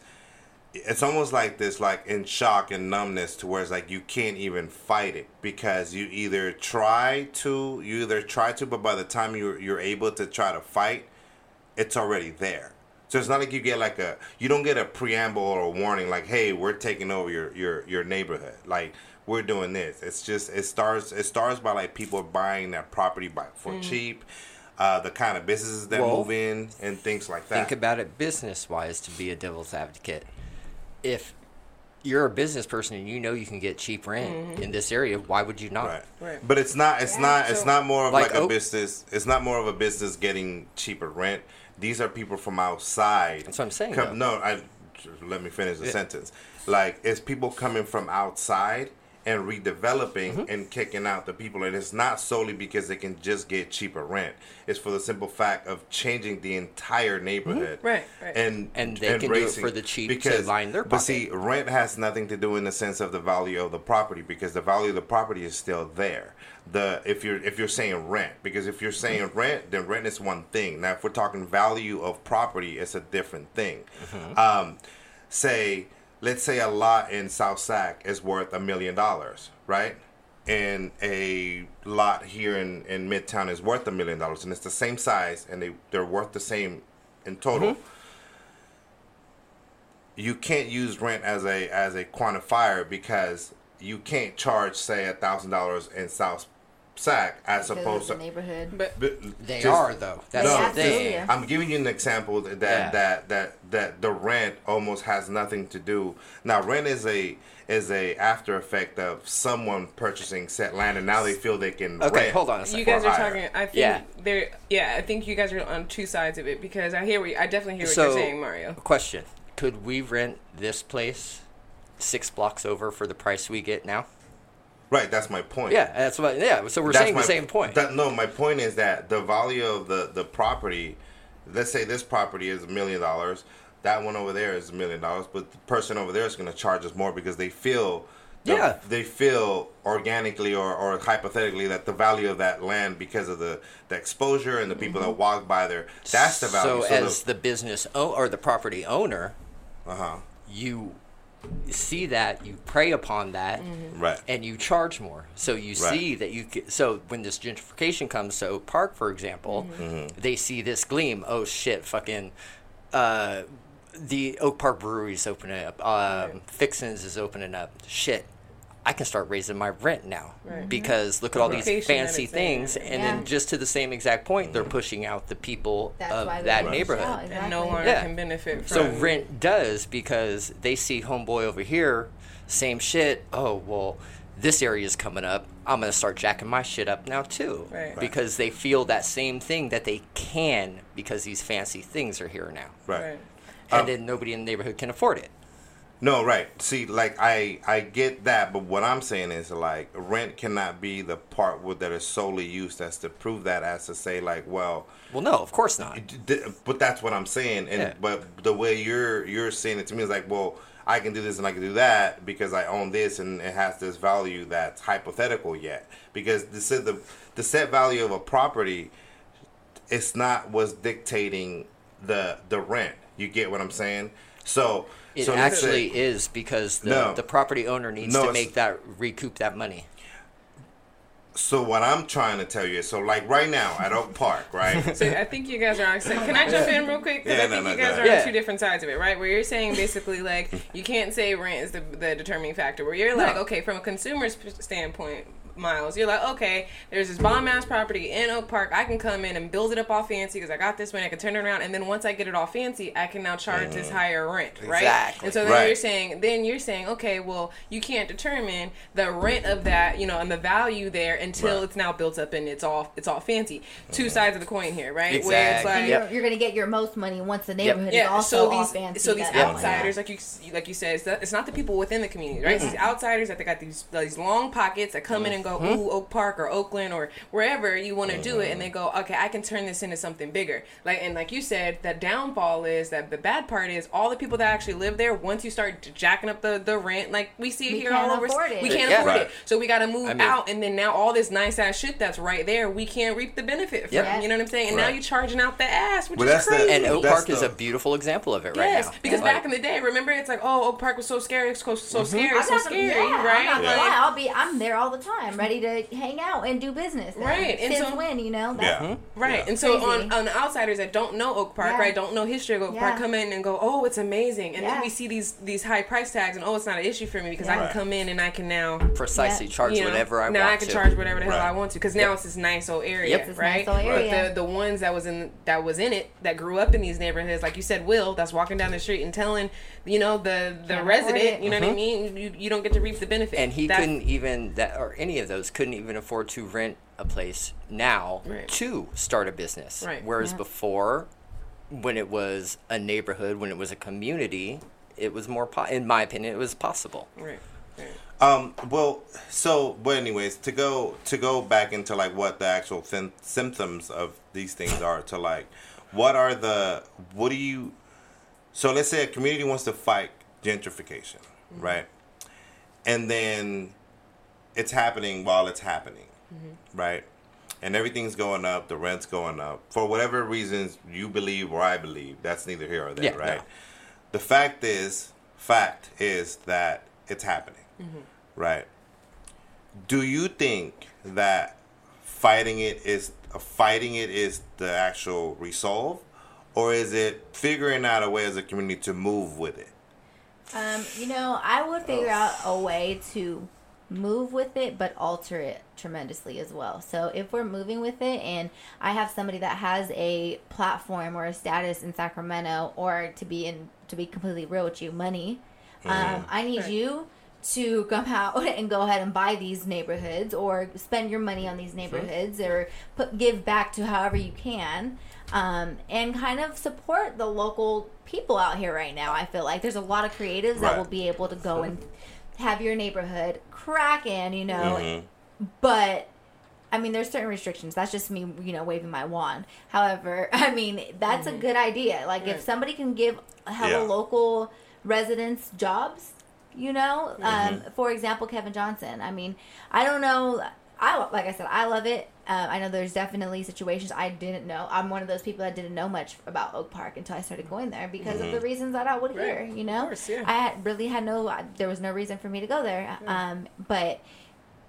it's almost like this like in shock and numbness to where it's like you can't even fight it because you either try to you either try to but by the time you're you're able to try to fight it's already there. So it's not like you get like a you don't get a preamble or a warning like hey we're taking over your your your neighborhood. Like we're doing this it's just it starts it starts by like people buying that property by for cheap uh, the kind of businesses that Well, move in and things like that Think about it business wise to be a devil's advocate. If you're a business person and you know you can get cheap rent in this area, why would you not? Right. Right. But it's not. It's Yeah. not. It's not more of Like like, a Oak- business. It's not more of a business getting cheaper rent. These are people from outside. That's what I'm saying, Come, no, I let me finish the Yeah. sentence. Like it's people coming from outside and redeveloping Mm-hmm. and kicking out the people, and it's not solely because they can just get cheaper rent. It's for the simple fact of changing the entire neighborhood. Right, right. And And they can do it for the cheap to line their pocket. But see, rent has nothing to do in the sense of the value of the property because the value of the property is still there. The if you're if you're saying rent because if you're saying rent then rent is one thing. Now if we're talking value of property, it's a different thing. Um, say let's say a lot in South Sac is worth a million dollars, right? And a lot here in, in Midtown is worth a million dollars, and it's the same size, and they they're worth the same in total mm-hmm. you can't use rent as a as a quantifier because you can't charge say a thousand dollars in South Sac as Because opposed of the to. neighborhood. But but They just- are though. That's No. the Absolutely. thing. I'm giving you an example that that, Yeah. that that that the rent almost has nothing to do. Now rent is a is a after effect of someone purchasing set land and now they feel they can Okay, rent hold on a second. you guys are hire. talking. I think Yeah. there. Yeah, I think you guys are on two sides of it because I hear. What, I definitely hear what so, you're saying, Mario. question: Could we rent this place six blocks over for the price we get now? Right, that's my point. Yeah, that's what. Yeah, so we're That's saying my- the same point. That, no, my point is that the value of the the property. Let's say this property is a million dollars. That one over there is a million dollars, but the person over there is going to charge us more because they feel. the- Yeah. they feel organically or, or hypothetically that the value of that land because of the, the exposure and the people that walk by there that's the value So, as the business o- or the property owner, uh-huh you see that, you prey upon that, right and you charge more. So you Right. see that you. ca- So when this gentrification comes so Park, for example, Mm-hmm. they see this gleam. Oh shit! Fucking. Uh, the Oak Park Brewery's opening up. Um, Fixins is opening up. Shit. I can start raising my rent now Right. because look at all these Location that fancy it's in. things, and Yeah. then just to the same exact point, they're pushing out the people That's of that neighborhood. out, And no one Yeah. can benefit from. So rent does because they see homeboy over here, same shit. Oh well, this area is coming up. I'm gonna start jacking my shit up now too, Right. Right. because they feel that same thing that they can because these fancy things are here now, right, Right. and Um, then nobody in the neighborhood can afford it. No, right. See, like I I get that, but what I'm saying is like rent cannot be the part that is solely used as to prove that as to say like, well, Well, no, of course not. but that's what I'm saying. And Yeah. but the way you're you're saying it to me is like, well, I can do this and I can do that because I own this and it has this value that's hypothetical yet. Because this is the the set value of a property it's not what's dictating the the rent. You get what I'm saying? So It so actually is because the, No. the property owner needs No, to make that recoup that money. So what I'm trying to tell you is, so like right now at Oak Park, right? So I think you guys are on. Can I jump in real quick? Because Yeah, I think no, no, you guys ahead. are on two different sides of it, right? Where you're saying basically like you can't say rent is the, the determining factor. Where you're like, No. okay, from a consumer's standpoint, Miles, you're like, okay, there's this bomb ass property in Oak Park. I can come in and build it up all fancy because I got this money. I can turn it around, and then once I get it all fancy, I can now charge this mm-hmm. higher rent, right? Exactly. And so then Right. you're saying, then you're saying, okay, well, you can't determine the rent of that, you know, and the value there until Right. it's now built up and it's all it's all fancy. Two mm-hmm. sides of the coin here, right? Where it's Exactly. like Yep. you're, you're gonna get your most money once the neighborhood is yeah, also so all these fancy. so these outsiders, like you like you said, it's, the, it's not the people within the community, right? It's mm-hmm. these outsiders that they got these these long pockets that come in and go, Mm-hmm. ooh, Oak Park or Oakland or wherever you want to do it, and they go, okay, I can turn this into something bigger. Like and like you said, the downfall is that the bad part is all the people that actually live there. Once you start jacking up the the rent, like we see it We here all over, it. we can't Yeah. afford Right. it. So we got to move I mean- out, and then now all this nice ass shit that's right there, we can't reap the benefit from. Yep. You know what I'm saying? And now you're charging out the ass, which Well, is that's the- crazy. And Oak That's Park is a beautiful example of it right Yes, now. because Like, back in the day, remember, it's like, oh, Oak Park was so scary, it's so, so scary, I'm so not scary, yeah, I'm right? not gonna Like, lie, I'll be. I'm there all the time, ready to hang out and do business. And Right, and Since so- when, you know? Yeah. Right, Yeah. and so Crazy. on, on the outsiders that don't know Oak Park, Yeah. right, don't know history of Oak Park, come in and go, oh, it's amazing, and then we see these these high price tags, and oh, it's not an issue for me because I can Right. come in and I can now, precisely Yeah. charge you know, whatever I now want Now I can to. charge whatever the hell Right. I want to because now it's this nice old area, Yep. It's this right? nice old area. the the ones that was in that was in it that grew up in these neighborhoods, like you said, Will, that's walking down the street and telling, you know, the the resident, you know what I uh-huh. mean, you, you don't get to reap the benefit, and he That- couldn't even that or any of those couldn't even afford to rent a place now Right. to start a business Right. whereas Yeah. before when it was a neighborhood when it was a community it was more po- in my opinion it was possible Right. right. Um. Well. So, but anyways, to go to go back into like what the actual sym- symptoms of these things are. To like, what are the what do you? So let's say a community wants to fight gentrification, right? And then it's happening while it's happening, right? And everything's going up, the rent's going up for whatever reasons you believe or I believe. That's neither here or there, Yeah, right? no. The fact is, fact is that it's happening, right? Do you think that fighting it is uh, fighting it is the actual resolve, or is it figuring out a way as a community to move with it? Um, you know, I would figure out a way to move with it, but alter it tremendously as well. So if we're moving with it, and I have somebody that has a platform or a status in Sacramento, or to be in to be completely real with you, money, um, I need Right. you to come out and go ahead and buy these neighborhoods or spend your money on these neighborhoods or put give back to however you can um, and kind of support the local people out here right now i feel like. There's a lot of creatives that will be able to go and have your neighborhood crack in you know Mhm. but I mean, there's certain restrictions. That's just me, you know, waving my wand. However, I mean, that's a good idea. Like, if somebody can give hella Yeah. local residents jobs, you know, um, Mm-hmm. for example, Kevin Johnson. I mean, I don't know. I like I said, I love it. Um, I know there's definitely situations I didn't know. I'm one of those people that didn't know much about Oak Park until I started going there because of the reasons that I would Right. hear. You know, course, yeah. I had, really had no. There was no reason for me to go there. Um, but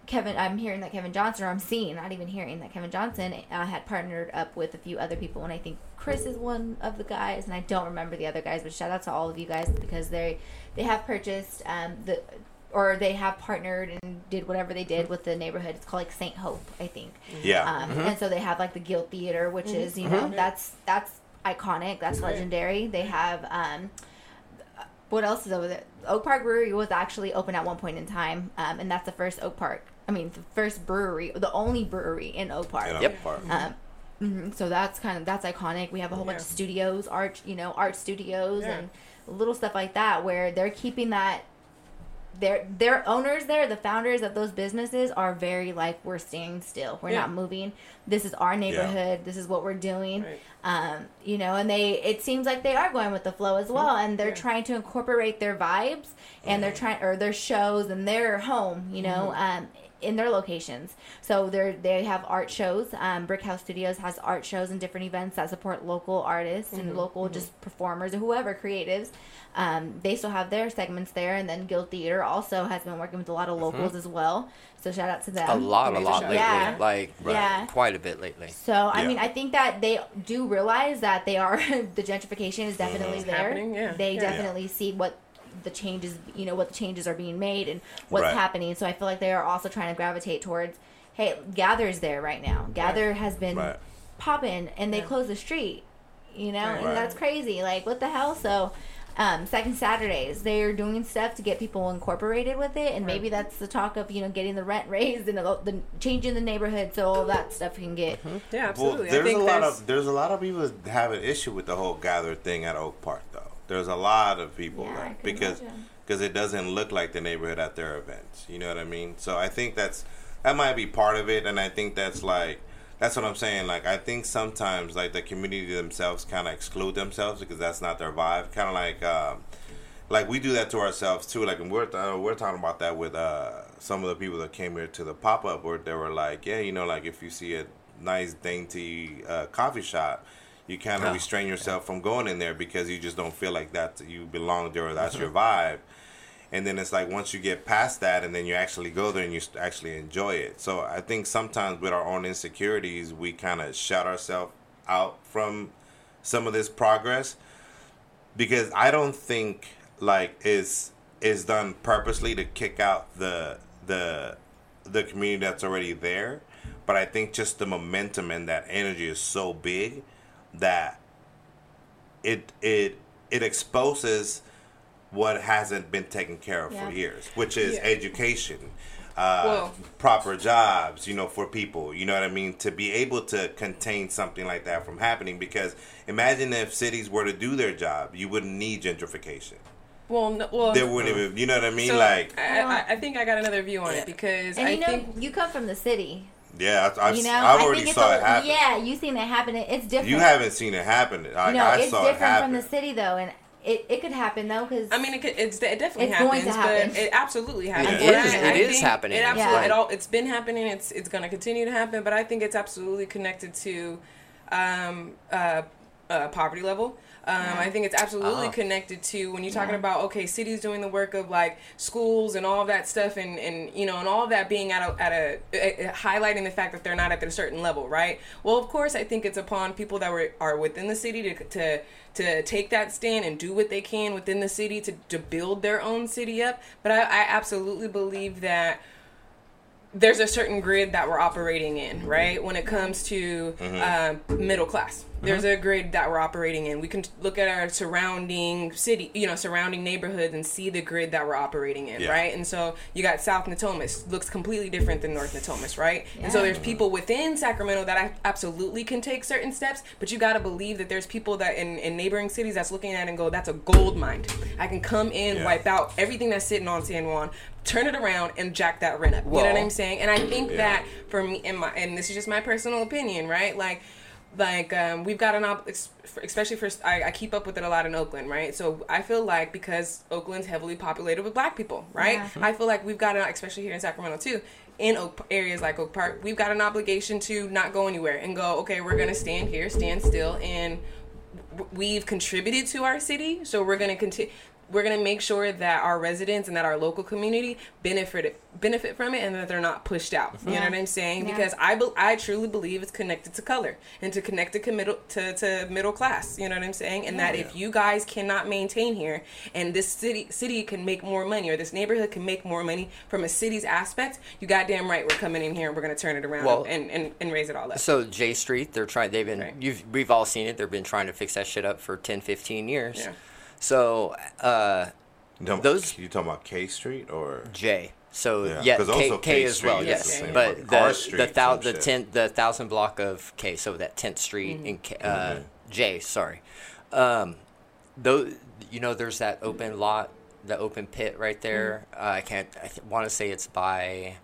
Kevin, I'm hearing that Kevin Johnson, or I'm seeing, not even hearing that Kevin Johnson uh, had partnered up with a few other people, and I think Chris is one of the guys, and I don't remember the other guys, but shout out to all of you guys because they they have purchased um, the or they have partnered and did whatever they did with the neighborhood. It's called like Saint Hope, I think. Yeah. Um, And so they have like the Guild Theater, which is you know that's that's iconic, that's legendary. They have um, what else is over there? Oak Park Brewery was actually open at one point in time, um, and that's the first Oak Park. I mean, the first brewery, the only brewery in Oak Park. in Oak Yep. Park. Um, mhm, so that's kind of that's iconic. We have a whole bunch of studios, art, you know, art studios, Yeah. and little stuff like that where they're keeping that their their owners there, the founders of those businesses are very like we're staying still. We're Yeah. not moving. This is our neighborhood. This is what we're doing. Right. Um, you know, and they it seems like they are going with the flow as well, and they're Yeah. trying to incorporate their vibes and they're trying or their shows and their home. You know, um, in their locations. So they they have art shows. Um, Brick House Studios has art shows and different events that support local artists and local just performers or whoever creatives. Um, they still have their segments there, and then Guild Theater also has been working with a lot of locals as well. So shout out to them. A lot, a lot shout. lately. Yeah. Like Yeah. quite a bit lately. So I Yeah. mean, I think that they do realize that they are the gentrification is definitely It's there. yeah. They Yeah. definitely see what the changes, you know, what the changes are being made and what's Right. happening. So I feel like they are also trying to gravitate towards, hey, Gather's there right now. Gather has been Right. popping, and they Yeah. closed the street. You know, Right. and that's crazy. Like, what the hell? So. Um, second Saturdays, they're doing stuff to get people incorporated with it, and Right. maybe that's the talk of you know getting the rent raised and the, the changing the neighborhood so all that stuff can get Yeah, absolutely. Well, there's I think a lot there's, of there's a lot of people that have an issue with the whole gather thing at Oak Park, though. There's a lot of people Yeah, because because it doesn't look like the neighborhood at their events. You know what I mean? So I think that's that might be part of it, and I think that's like that's what I'm saying. Like I think sometimes like the community themselves kind of exclude themselves because that's not their vibe. Kind of like. Um, like we do that to ourselves too. Like and we're uh, we're talking about that with uh, some of the people that came here to the pop up, where they were like, yeah, you know, like if you see a nice dainty uh, coffee shop, you kind of Oh, restrain yourself from going in there because you just don't feel like that you belong there or that's Mm-hmm. your vibe. And then it's like once you get past that, and then you actually go there and you actually enjoy it. So I think sometimes with our own insecurities, we kind of shut ourselves out from some of this progress because I don't think like is is done purposely to kick out the the the community that's already there, but I think just the momentum and that energy is so big that it it it exposes what hasn't been taken care of Yeah. for years, which is Yeah. education, uh, proper jobs, you know, for people. You know what I mean? To be able to contain something like that from happening, because imagine if cities were to do their job, you wouldn't need gentrification. well, no, well, There wouldn't even, you know what I mean? so like, I, I, I think I got another view on it because And I you know, think you come from the city. Yeah, I- I've, You know, I've already think it's saw a, it happen. Yeah, you've seen it happen. It's different. You haven't seen it happen. I, You know, I it's saw it different happen. from the city though, and it, it could happen though because I mean, it, could, it's it definitely It's going happens, to happen. but it absolutely happens. It And is- I- it I is think happening. It absolutely, Yeah. it all, it's been happening. It's it's going to continue to happen, but I think it's absolutely connected to um, uh, uh, poverty level. Um, I think it's absolutely Ah. connected to when you're talking Yeah. about okay, cities doing the work of like schools and all that stuff, and, and you know, and all that being at a, at a, uh, highlighting the fact that they're not at a certain level, right? Well, of course, I think it's upon people that were are within the city to to to take that stand and do what they can within the city to to build their own city up. But I, I absolutely believe that there's a certain grid that we're operating in, right? When it comes to uh, middle class, there's uh-huh. a grid that we're operating in. We can look at our surrounding city, you know, surrounding neighborhoods and see the grid that we're operating in, Yeah. right? And so you got South Natomas, looks completely different than North Natomas, right? And so there's people within Sacramento that I absolutely can take certain steps, but you got to believe that there's people that in, in neighboring cities that's looking at it and go, that's a gold mine. I can come in, Yeah. wipe out everything that's sitting on San Juan, turn it around, and jack that rent up. you know what I'm saying? And I think Yeah. that for me, and my, and this is just my personal opinion, right? Like, like um, we've got an op- especially for I, I keep up with it a lot in Oakland, right? So I feel like because Oakland's heavily populated with Black people, right? Yeah. I feel like we've got an especially here in Sacramento too. In Oak, areas like Oak Park, we've got an obligation to not go anywhere and go. Okay, we're gonna stand here, stand still, and w- we've contributed to our city, so we're gonna continue. We're gonna make sure that our residents and that our local community benefit benefit from it, and that they're not pushed out. You know what I'm saying? Yeah. Because I be, I truly believe it's connected to color and to connect to middle to, to middle class. You know what I'm saying? And that if you guys cannot maintain here, and this city city can make more money, or this neighborhood can make more money from a city's aspect, you goddamn right we're coming in here and we're gonna turn it around Well- and, and, and raise it all up. So J Street, they're trying. They've been. Right. You've. We've all seen it. They've been trying to fix that shit up for 10, 15 years. Yeah. So uh, You talking Those- about, you talking about K Street or J. So Yeah, yeah, 'cause K, also K K as well. is Yes, the but the R the thou, the shit. ten the thousand block of K. So that tenth Street Mm-hmm. in K, uh, J. Sorry. Um, though you know, there's that open lot, the open pit right there. Uh, I can't. I th- want to say it's by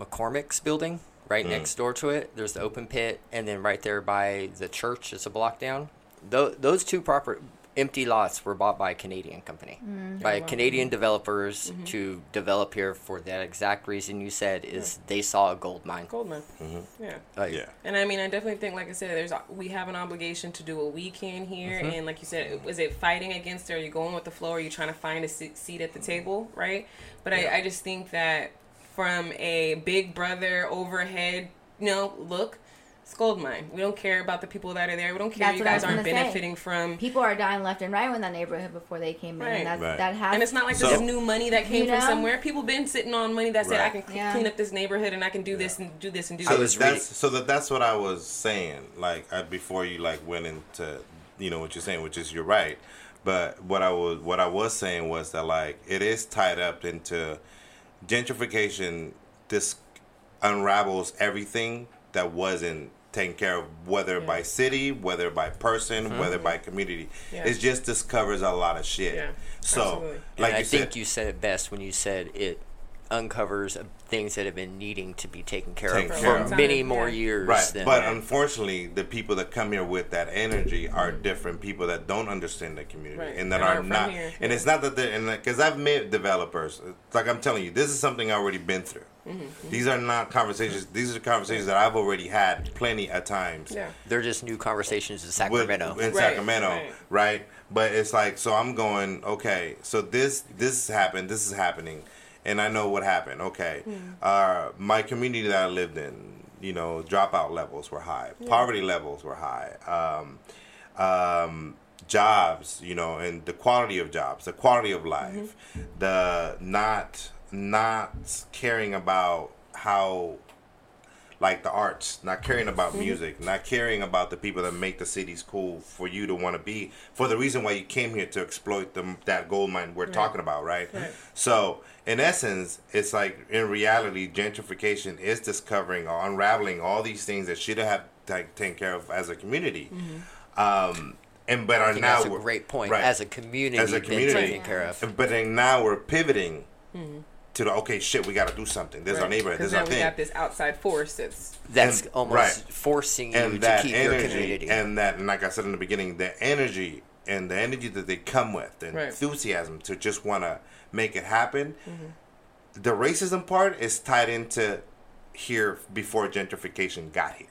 McCormick's building, right next door to it. There's the open pit, and then right there by the church, it's a block down. Tho- those two proper empty lots were bought by a Canadian company, mm. oh, by Oh, wow. Canadian mm-hmm. developers mm-hmm. to develop here for that exact reason you said is they saw a gold mine. Gold mine. Mm-hmm. Yeah. Like, Yeah. And I mean, I definitely think, like I said, there's we have an obligation to do what we can here. And like you said, was it fighting against it? Are you going with the flow? Are you trying to find a seat at the table? Right. But I, I just think that from a big brother overhead, you know, look, it's gold mine. We don't care about the people that are there. We don't care. That's you guys aren't gonna say. benefiting from. People are dying left and right in that neighborhood before they came in. Right. And that's, Right. that has. And it's not like So- this new money that came You from somewhere. People been sitting on money that said I can Yeah. clean up this neighborhood and I can do this and do this and do I So this. that's so that that's what I was saying. Like I, before you like went into you know what you're saying, which is you're right. But what I was what I was saying was that like it is tied up into gentrification. This unravels everything that wasn't taken care of, whether by city, whether by person, whether by community. Yeah. It just discovers a lot of shit. Yeah, So, absolutely. And like I you think said, you said it best when you said it uncovers uh, things that have been needing to be taken care Taken of care for of. many more years. Right, than, but unfortunately, the people that come here with that energy are Mm-hmm. different people that don't understand the community Right, and that and are aren't from not. here. And it's not that they're and because I've met developers. It's like I'm telling you, this is something I've already been through. Mm-hmm. These are not conversations. These are conversations that I've already had plenty of times. yeah. they're just new conversations in with- Sacramento. in Right, Sacramento, right. right. But it's like so I'm going okay. So this this happened. This is happening, and I know what happened. Okay, uh, my community that I lived in, you know, dropout levels were high, poverty levels were high, um, um, jobs, you know, and the quality of jobs, the quality of life, the not not caring about how like the arts, not caring about mm-hmm. music, not caring about the people that make the cities cool for you to want to be, for the reason why you came here to exploit them that gold mine we're talking about, right? Right. So, in essence, it's like in reality, gentrification is discovering or unraveling all these things that should have ta- taken care of as a community. Mm-hmm. Um, and but I are now that's a great point. right. As a community, As a community. taken care of. But then now we're pivoting mm-hmm. To the okay, shit, we got to do something. There's our Right. neighborhood. 'Cause There's our now we thing. got this outside force that's That's And- almost right. forcing you and to that keep your community. and that and like i said in the beginning the energy and the energy that they come with the Right. enthusiasm to just want to make it happen Mm-hmm. the racism part is tied into here before gentrification got here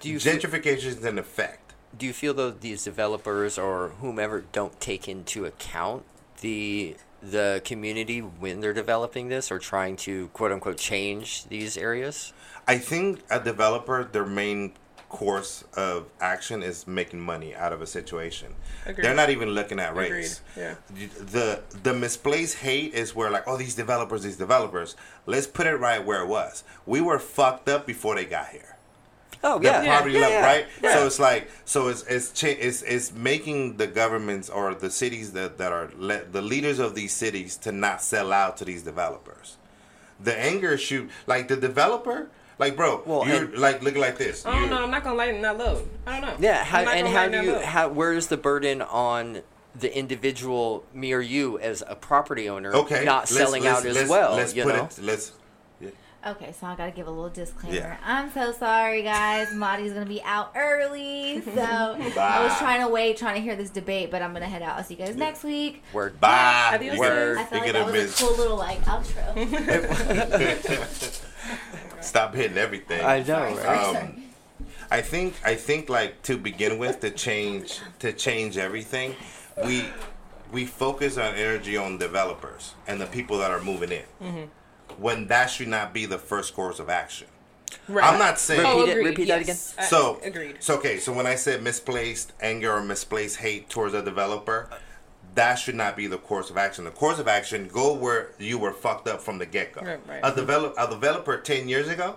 do you feel, gentrification is an effect do you feel though these developers or whomever don't take into account the the community when they're developing this or trying to quote unquote change these areas? i think a developer their main course of action is making money out of a situation Agreed. they're not even looking at Agreed, race yeah. the the misplaced hate is where like oh these developers these developers let's put it right where it was we were fucked up before they got here Oh the yeah, poverty yeah, level, yeah, right? yeah. So it's like, so it's it's cha- it's, it's making the governments or the cities that that are le- the leaders of these cities to not sell out to these developers. The anger shoot like the developer, like bro, Well, you're and- like looking like this. I don't You're- know. I'm not gonna lighten that load. I don't know. Yeah, how, and how do you load. how where's the burden on the individual, me or you, as a property owner, Okay, not let's- selling let's- out as let's- well? Let's you put know, it. Let's. Okay, so I gotta give a little disclaimer. Yeah. I'm so sorry, guys. Marty's gonna be out early, so I was trying to wait, trying to hear this debate, but I'm gonna head out. I'll see you guys next week. word. Bye. Adios, Word. I feel You like get a that was biz- a cool little like outro. Stop hitting everything. I know, Sorry, right? sorry, Um, sorry. I think I think like to begin with to change to change everything, we we focus our energy on developers and the people that are moving in. When that should not be the first course of action. Right. I'm not saying Repeat it- agreed, repeat that yes. again. Uh, so agreed. So okay, so when I said misplaced anger or misplaced hate towards a developer, that should not be the course of action. The course of action go where you were fucked up from the get go. Right, right. A develop a developer ten years ago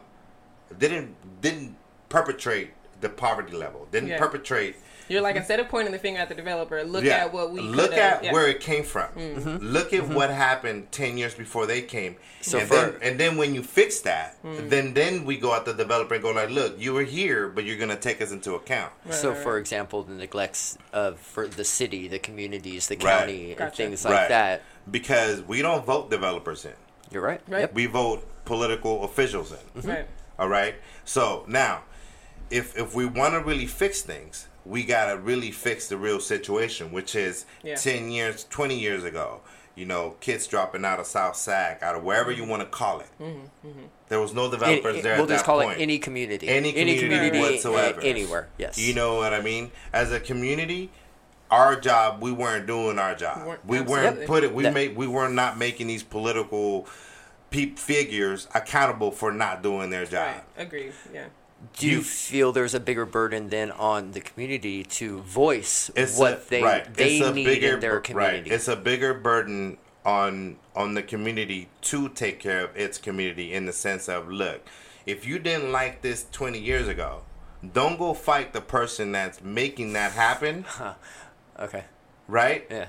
didn't didn't perpetrate the poverty level. Didn't Yeah. perpetrate You're like instead of pointing the finger at the developer, look yeah. at what we look at yeah. where it came from. Mm-hmm. Look at what happened ten years before they came. So and for- then and then when you fix that, Mm. then then we go at the developer and go like, look, you were here, but you're gonna take us into account. So, right, for right. example, the neglects of for the city, the communities, the Right. county, and things like right. that. Because we don't vote developers in. You're right. Right. Yep. We vote political officials in. right. All right. So now, if if we want to really fix things, we gotta really fix the real situation, which is Yeah. ten years, twenty years ago. You know, kids dropping out of South Sac, out of wherever you want to call it. Mm-hmm, mm-hmm. There was no Any- developers there we'll at just that call point. it any community. Any community a- whatsoever. anywhere. Yes. You know what I mean? As a community, our job, we weren't doing our job. Weren't- We weren't put it. We That- made. We were not making these political peep figures accountable for not doing their job. Right. Agreed. Yeah. Do you you- feel there's a bigger burden then on the community to voice It's what a, they right. they need bigger, in their community? Right. It's a bigger burden on on the community to take care of its community in the sense of look, if you didn't like this 20 years ago, don't go fight the person that's making that happen, okay. right? Yeah.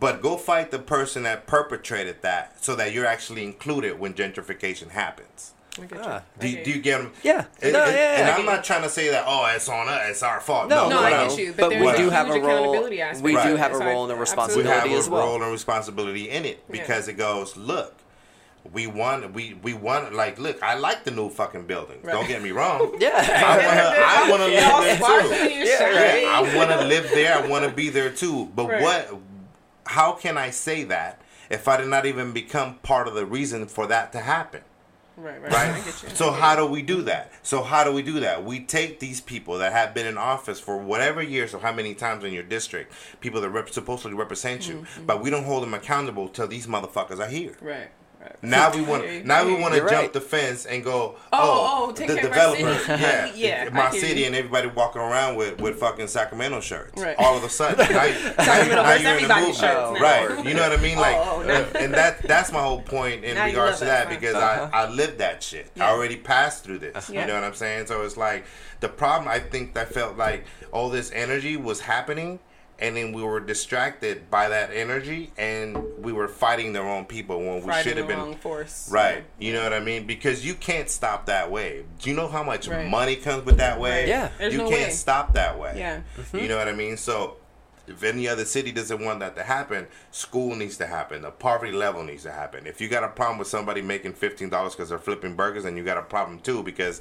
But go fight the person that perpetrated that so that you're actually included when gentrification happens. I Ah. Do, you- get do you. you get them? Yeah. And, No, and- yeah, and I I'm not trying to say that, oh, it's on us, it's our fault. No, No, No, what I I'm- get you. But, but there's we a do have huge a role- accountability aspect. we do to have a So I- role and a we responsibility have a well. role and responsibility in it Yeah. because it goes look we want we we want like look i like the new fucking buildings don't get me wrong Yeah. i want to i want to It all live there too Yeah, yeah, i want to live there i want to be there too but Right. what how can i say that if i did not even become part of the reason for that to happen Right, right. right? I get you. So how do we do that? So how do we do that? We take these people that have been in office for whatever years or how many times in your district, people that rep- supposedly represent you, Mm-hmm. but we don't hold them accountable till these motherfuckers are here. Right. Now we want hear now we want to jump right. the fence and go, Oh, oh, oh, take the care of our developer, city. yeah, Yeah, my city, you. and everybody walking around with, with fucking Sacramento shirts. Right. All of a sudden, now, now, Sacramento now versus in the movement. shirts right? You know what I mean? Like, Oh, oh, no. and, and that that's my whole point in Now regards to that, that because Uh-huh. I I lived that shit. I already passed through this. Yeah. You know what I'm saying? So it's like the problem. I think I felt like all this energy was happening. And then we were distracted by that energy, and we were fighting the wrong people when we should have been wrong force. Right. You know what I mean? Because you can't stop that wave. Do you know how much Right. money comes with that wave? Yeah. There's you no can't way. stop that way. Yeah. You know what I mean? So if any other city doesn't want that to happen, school needs to happen. The poverty level needs to happen. If you got a problem with somebody making fifteen dollars because they're flipping burgers, and you got a problem too. Because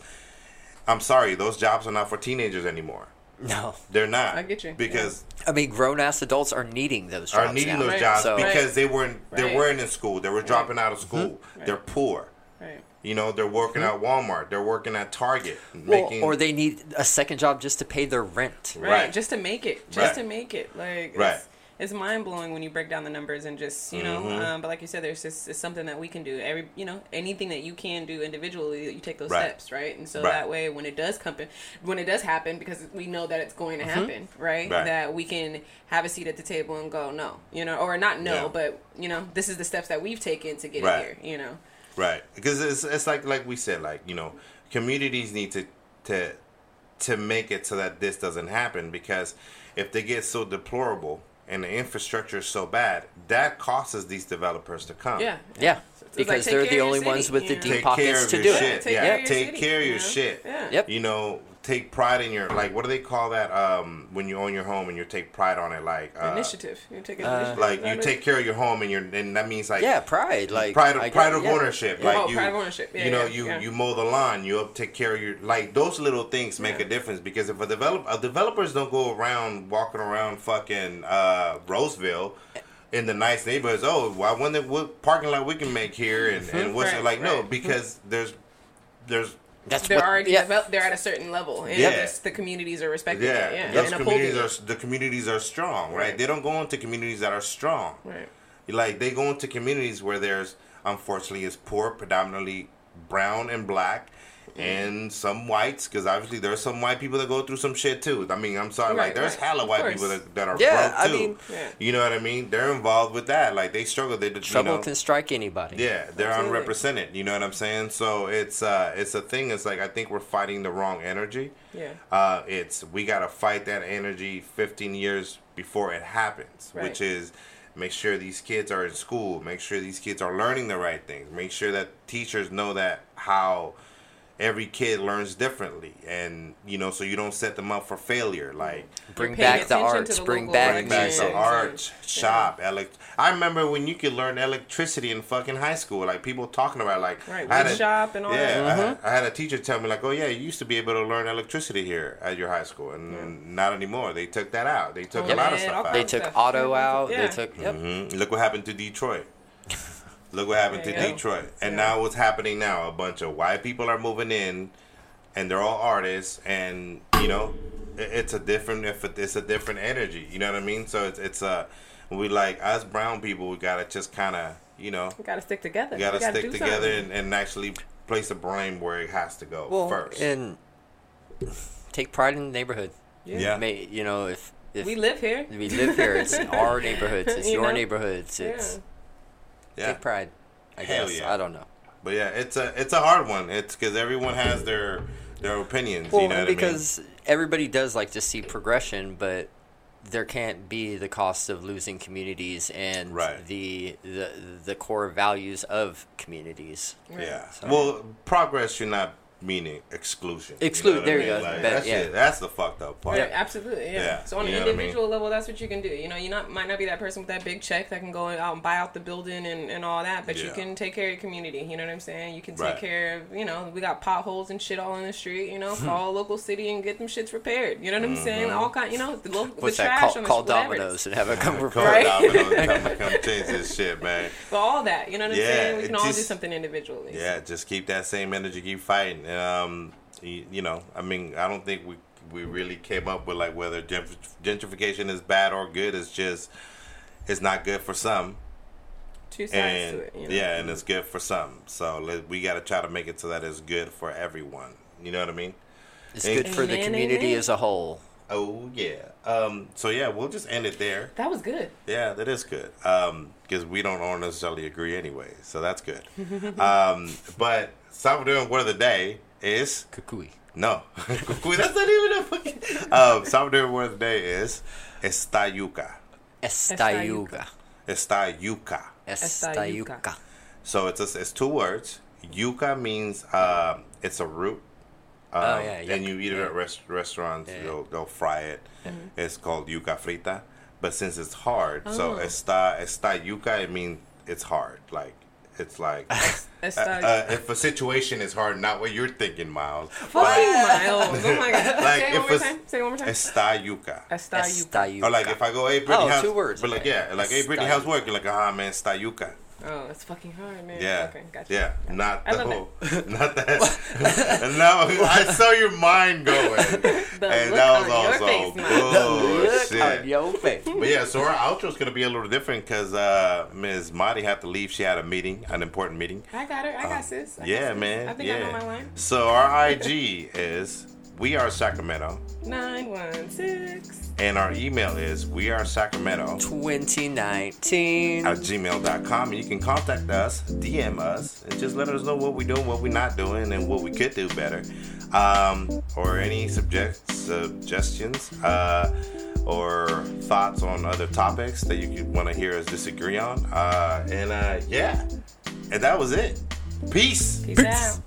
I'm sorry, those jobs are not for teenagers anymore. No. They're not. I get you. Because I mean, grown ass adults are needing those jobs are needing now. those Right. jobs So- because Right. they weren't they Right. weren't in school. They were dropping out of school. Right. They're poor. Right. You know, they're working at Walmart. They're working at Target. Mm-hmm. Well, Making, or they need a second job just to pay their rent. Right. Right. Just to make it. Just Right. to make it. Like Right. It's, mind blowing when you break down the numbers and just you know. Mhm. Um, but like you said, there's just it's something that we can do. Every you know anything that you can do individually, you take those Right. steps, right? And so Right. that way, when it does come, when it does happen, because we know that it's going to happen, right? Mm-hmm. Right. That we can have a seat at the table and go, no, you know, or not no, Yeah. but you know, this is the steps that we've taken to get Right. here. You know. right because it's it's like like we said like you know communities need to to to make it so that this doesn't happen because if they get so deplorable and the infrastructure is so bad that causes these developers to come Yeah. Yeah, It's like, because take they're the only city, ones with you the deep take pockets to do shit it. Take yeah care of your take city, care of you your know? shit Yeah. Yep. you know take pride in your like what do they call that um when you own your home and you take pride on it like uh, initiative. You take an uh, initiative. like you take care of your home and you're and that means like Yeah, pride. Like pride of, I pride get- of yeah. ownership. Yeah. Like Oh, you, pride of ownership. Yeah, you know, yeah, you yeah. you mow the lawn, you take care of your like those little things make Yeah. a difference because if a develop a developers don't go around walking around fucking uh, Roseville in the nice neighborhoods. Oh, well, I wonder what parking lot we can make here and and what's Right, like no because there's there's That's they're what, already yeah. developed. They're at a certain level, and Yeah. just the communities are respecting yeah, it. Yeah, those and upholding communities it. are the communities are strong, right? Right. They don't go into communities that are strong. right. Like they go into communities where there's unfortunately is poor, predominantly brown and black. And some whites, because obviously there's some white people that go through some shit too. I mean, I'm sorry, Right, like there's right. hella Of white course. people that, that are Yeah, broke I too. mean- Yeah. You know what I mean? They're involved with that. Like they struggle. They Trouble you know, can strike anybody. yeah, they're Absolutely. unrepresented. You know what I'm saying? So it's uh it's a thing. It's like I think we're fighting the wrong energy. Yeah. Uh, it's we gotta fight that energy 15 years before it happens, Right. which is make sure these kids are in school, make sure these kids are learning the right things, make sure that teachers know that how every kid learns differently, and you know, so you don't set them up for failure. Like Bring back the arts. the Bring back bring back the art shop. Elect- I remember when you could learn electricity in fucking high school. Like people talking about like Right, I had a- shop and all yeah, that. I, had, I had a teacher tell me like, oh yeah, you used to be able to learn electricity here at your high school, and not anymore. They took that out. They took a Yep. lot of stuff out. They took stuff. auto out. Yeah. They took. Yep. hmm Look what happened to Detroit. Look what happened There to you go. Detroit. And Yeah. now what's happening now? A bunch of white people are moving in, and they're all artists, and you know, it's a different if it's a different energy. You know what I mean? So it's it's a we like us brown people. We gotta just kind of you know We gotta stick together. we gotta, We stick together and, and actually place the blame where it has to go Well, first. and take pride in the neighborhood. yeah. May, you know, if if we live here. we live here, it's our neighborhoods. It's You your know? neighborhoods. It's yeah. Take pride. I Hell guess yeah. I don't know. But yeah, it's a it's a hard one. It's because everyone has their their opinions. Well, you know what because everybody does like to see progression, but there can't be the cost of losing communities and Right. the, the the core values of communities. I mean? Yeah. So- Well, progress should not mean exclusion. Exclude- what I there you mean? go. Like, But, that's, yeah. it. that's the fucked up part. Yeah, absolutely. Yeah. Yeah, So on you an know what I mean? individual level, that's what you can do. You know, you not might not be that person with that big check that can go out and buy out the building and, and all that, but you can take care of your community. You know what I'm saying? You can take Right. care of. You know, we got potholes and shit all in the street. You know, call a local city and get them shits repaired. You know what I'm saying? Mm-hmm. All kind. You know, the, lo- the that? trash Call, on the call whatever it is. Domino's and have it come Call repair. Right. Domino's, come, come change this shit, man. But all that. You know what I'm Yeah, saying? We can all do something individually. Yeah, just keep that same energy, keep fighting. Um, you, you know, I mean, I don't think we we really came up with like whether gentrification is bad or good. It's just it's not good for some, Two sides and to it. You know? yeah, and it's good for some. So let, we got to try to make it so that it's good for everyone. You know what I mean? It's good for the community amen. as a whole. Oh yeah. Um. So yeah, we'll just end it there. That was good. Yeah, that is good. Um, because we don't all necessarily agree anyway, so that's good. um, but Salvadoran word of the day is Kukui. no. Wait, that's not even a fucking. Um, Salvadoran word of the day is estayuca. Estayuga. Estayuca. Estayuca. So it's a, it's two words. Yuca means um, it's a root. Um, Oh, yeah, And you eat it Yeah. at rest, restaurants. Yeah. They'll they'll fry it. It's called yuca frita. But since it's hard, so Oh. está está yuca. It means it's hard. Like it's like uh, Esta- uh, if a situation is hard, not what you're thinking, Miles. Fuck you, Miles. Oh my god. Like, Say it one more time. Say it one more time. Está yuca. Esta yuca. Estayuca. Or like if I go, hey Brittany, Oh, how's, two words. But like yeah, like hey Brittany, how's work? You're like ah man, está yuca. Oh, it's fucking hard, man. Yeah, Okay, gotcha. yeah, Gotcha. not I the love whole, not that. no, I saw your mind going, and look that was on your also face, man. Look bullshit. on your face. But yeah, so our outro is gonna be a little different because uh, Ms. Marty had to leave. She had a meeting, an important meeting. I got her. I got sis. I got Um, Yeah, sis. man. I think yeah. I know my line. So our IG is we are Sacramento, Nine one six. and our email is we are Sacramento 2019. at gmail.com and you can contact us dm us and just let us know what we're doing what we're not doing and what we could do better. Um, or any subject suggestions uh, or thoughts on other topics that you want to hear us disagree on. Uh, and uh, yeah. And that was it. Peace. Peace, out.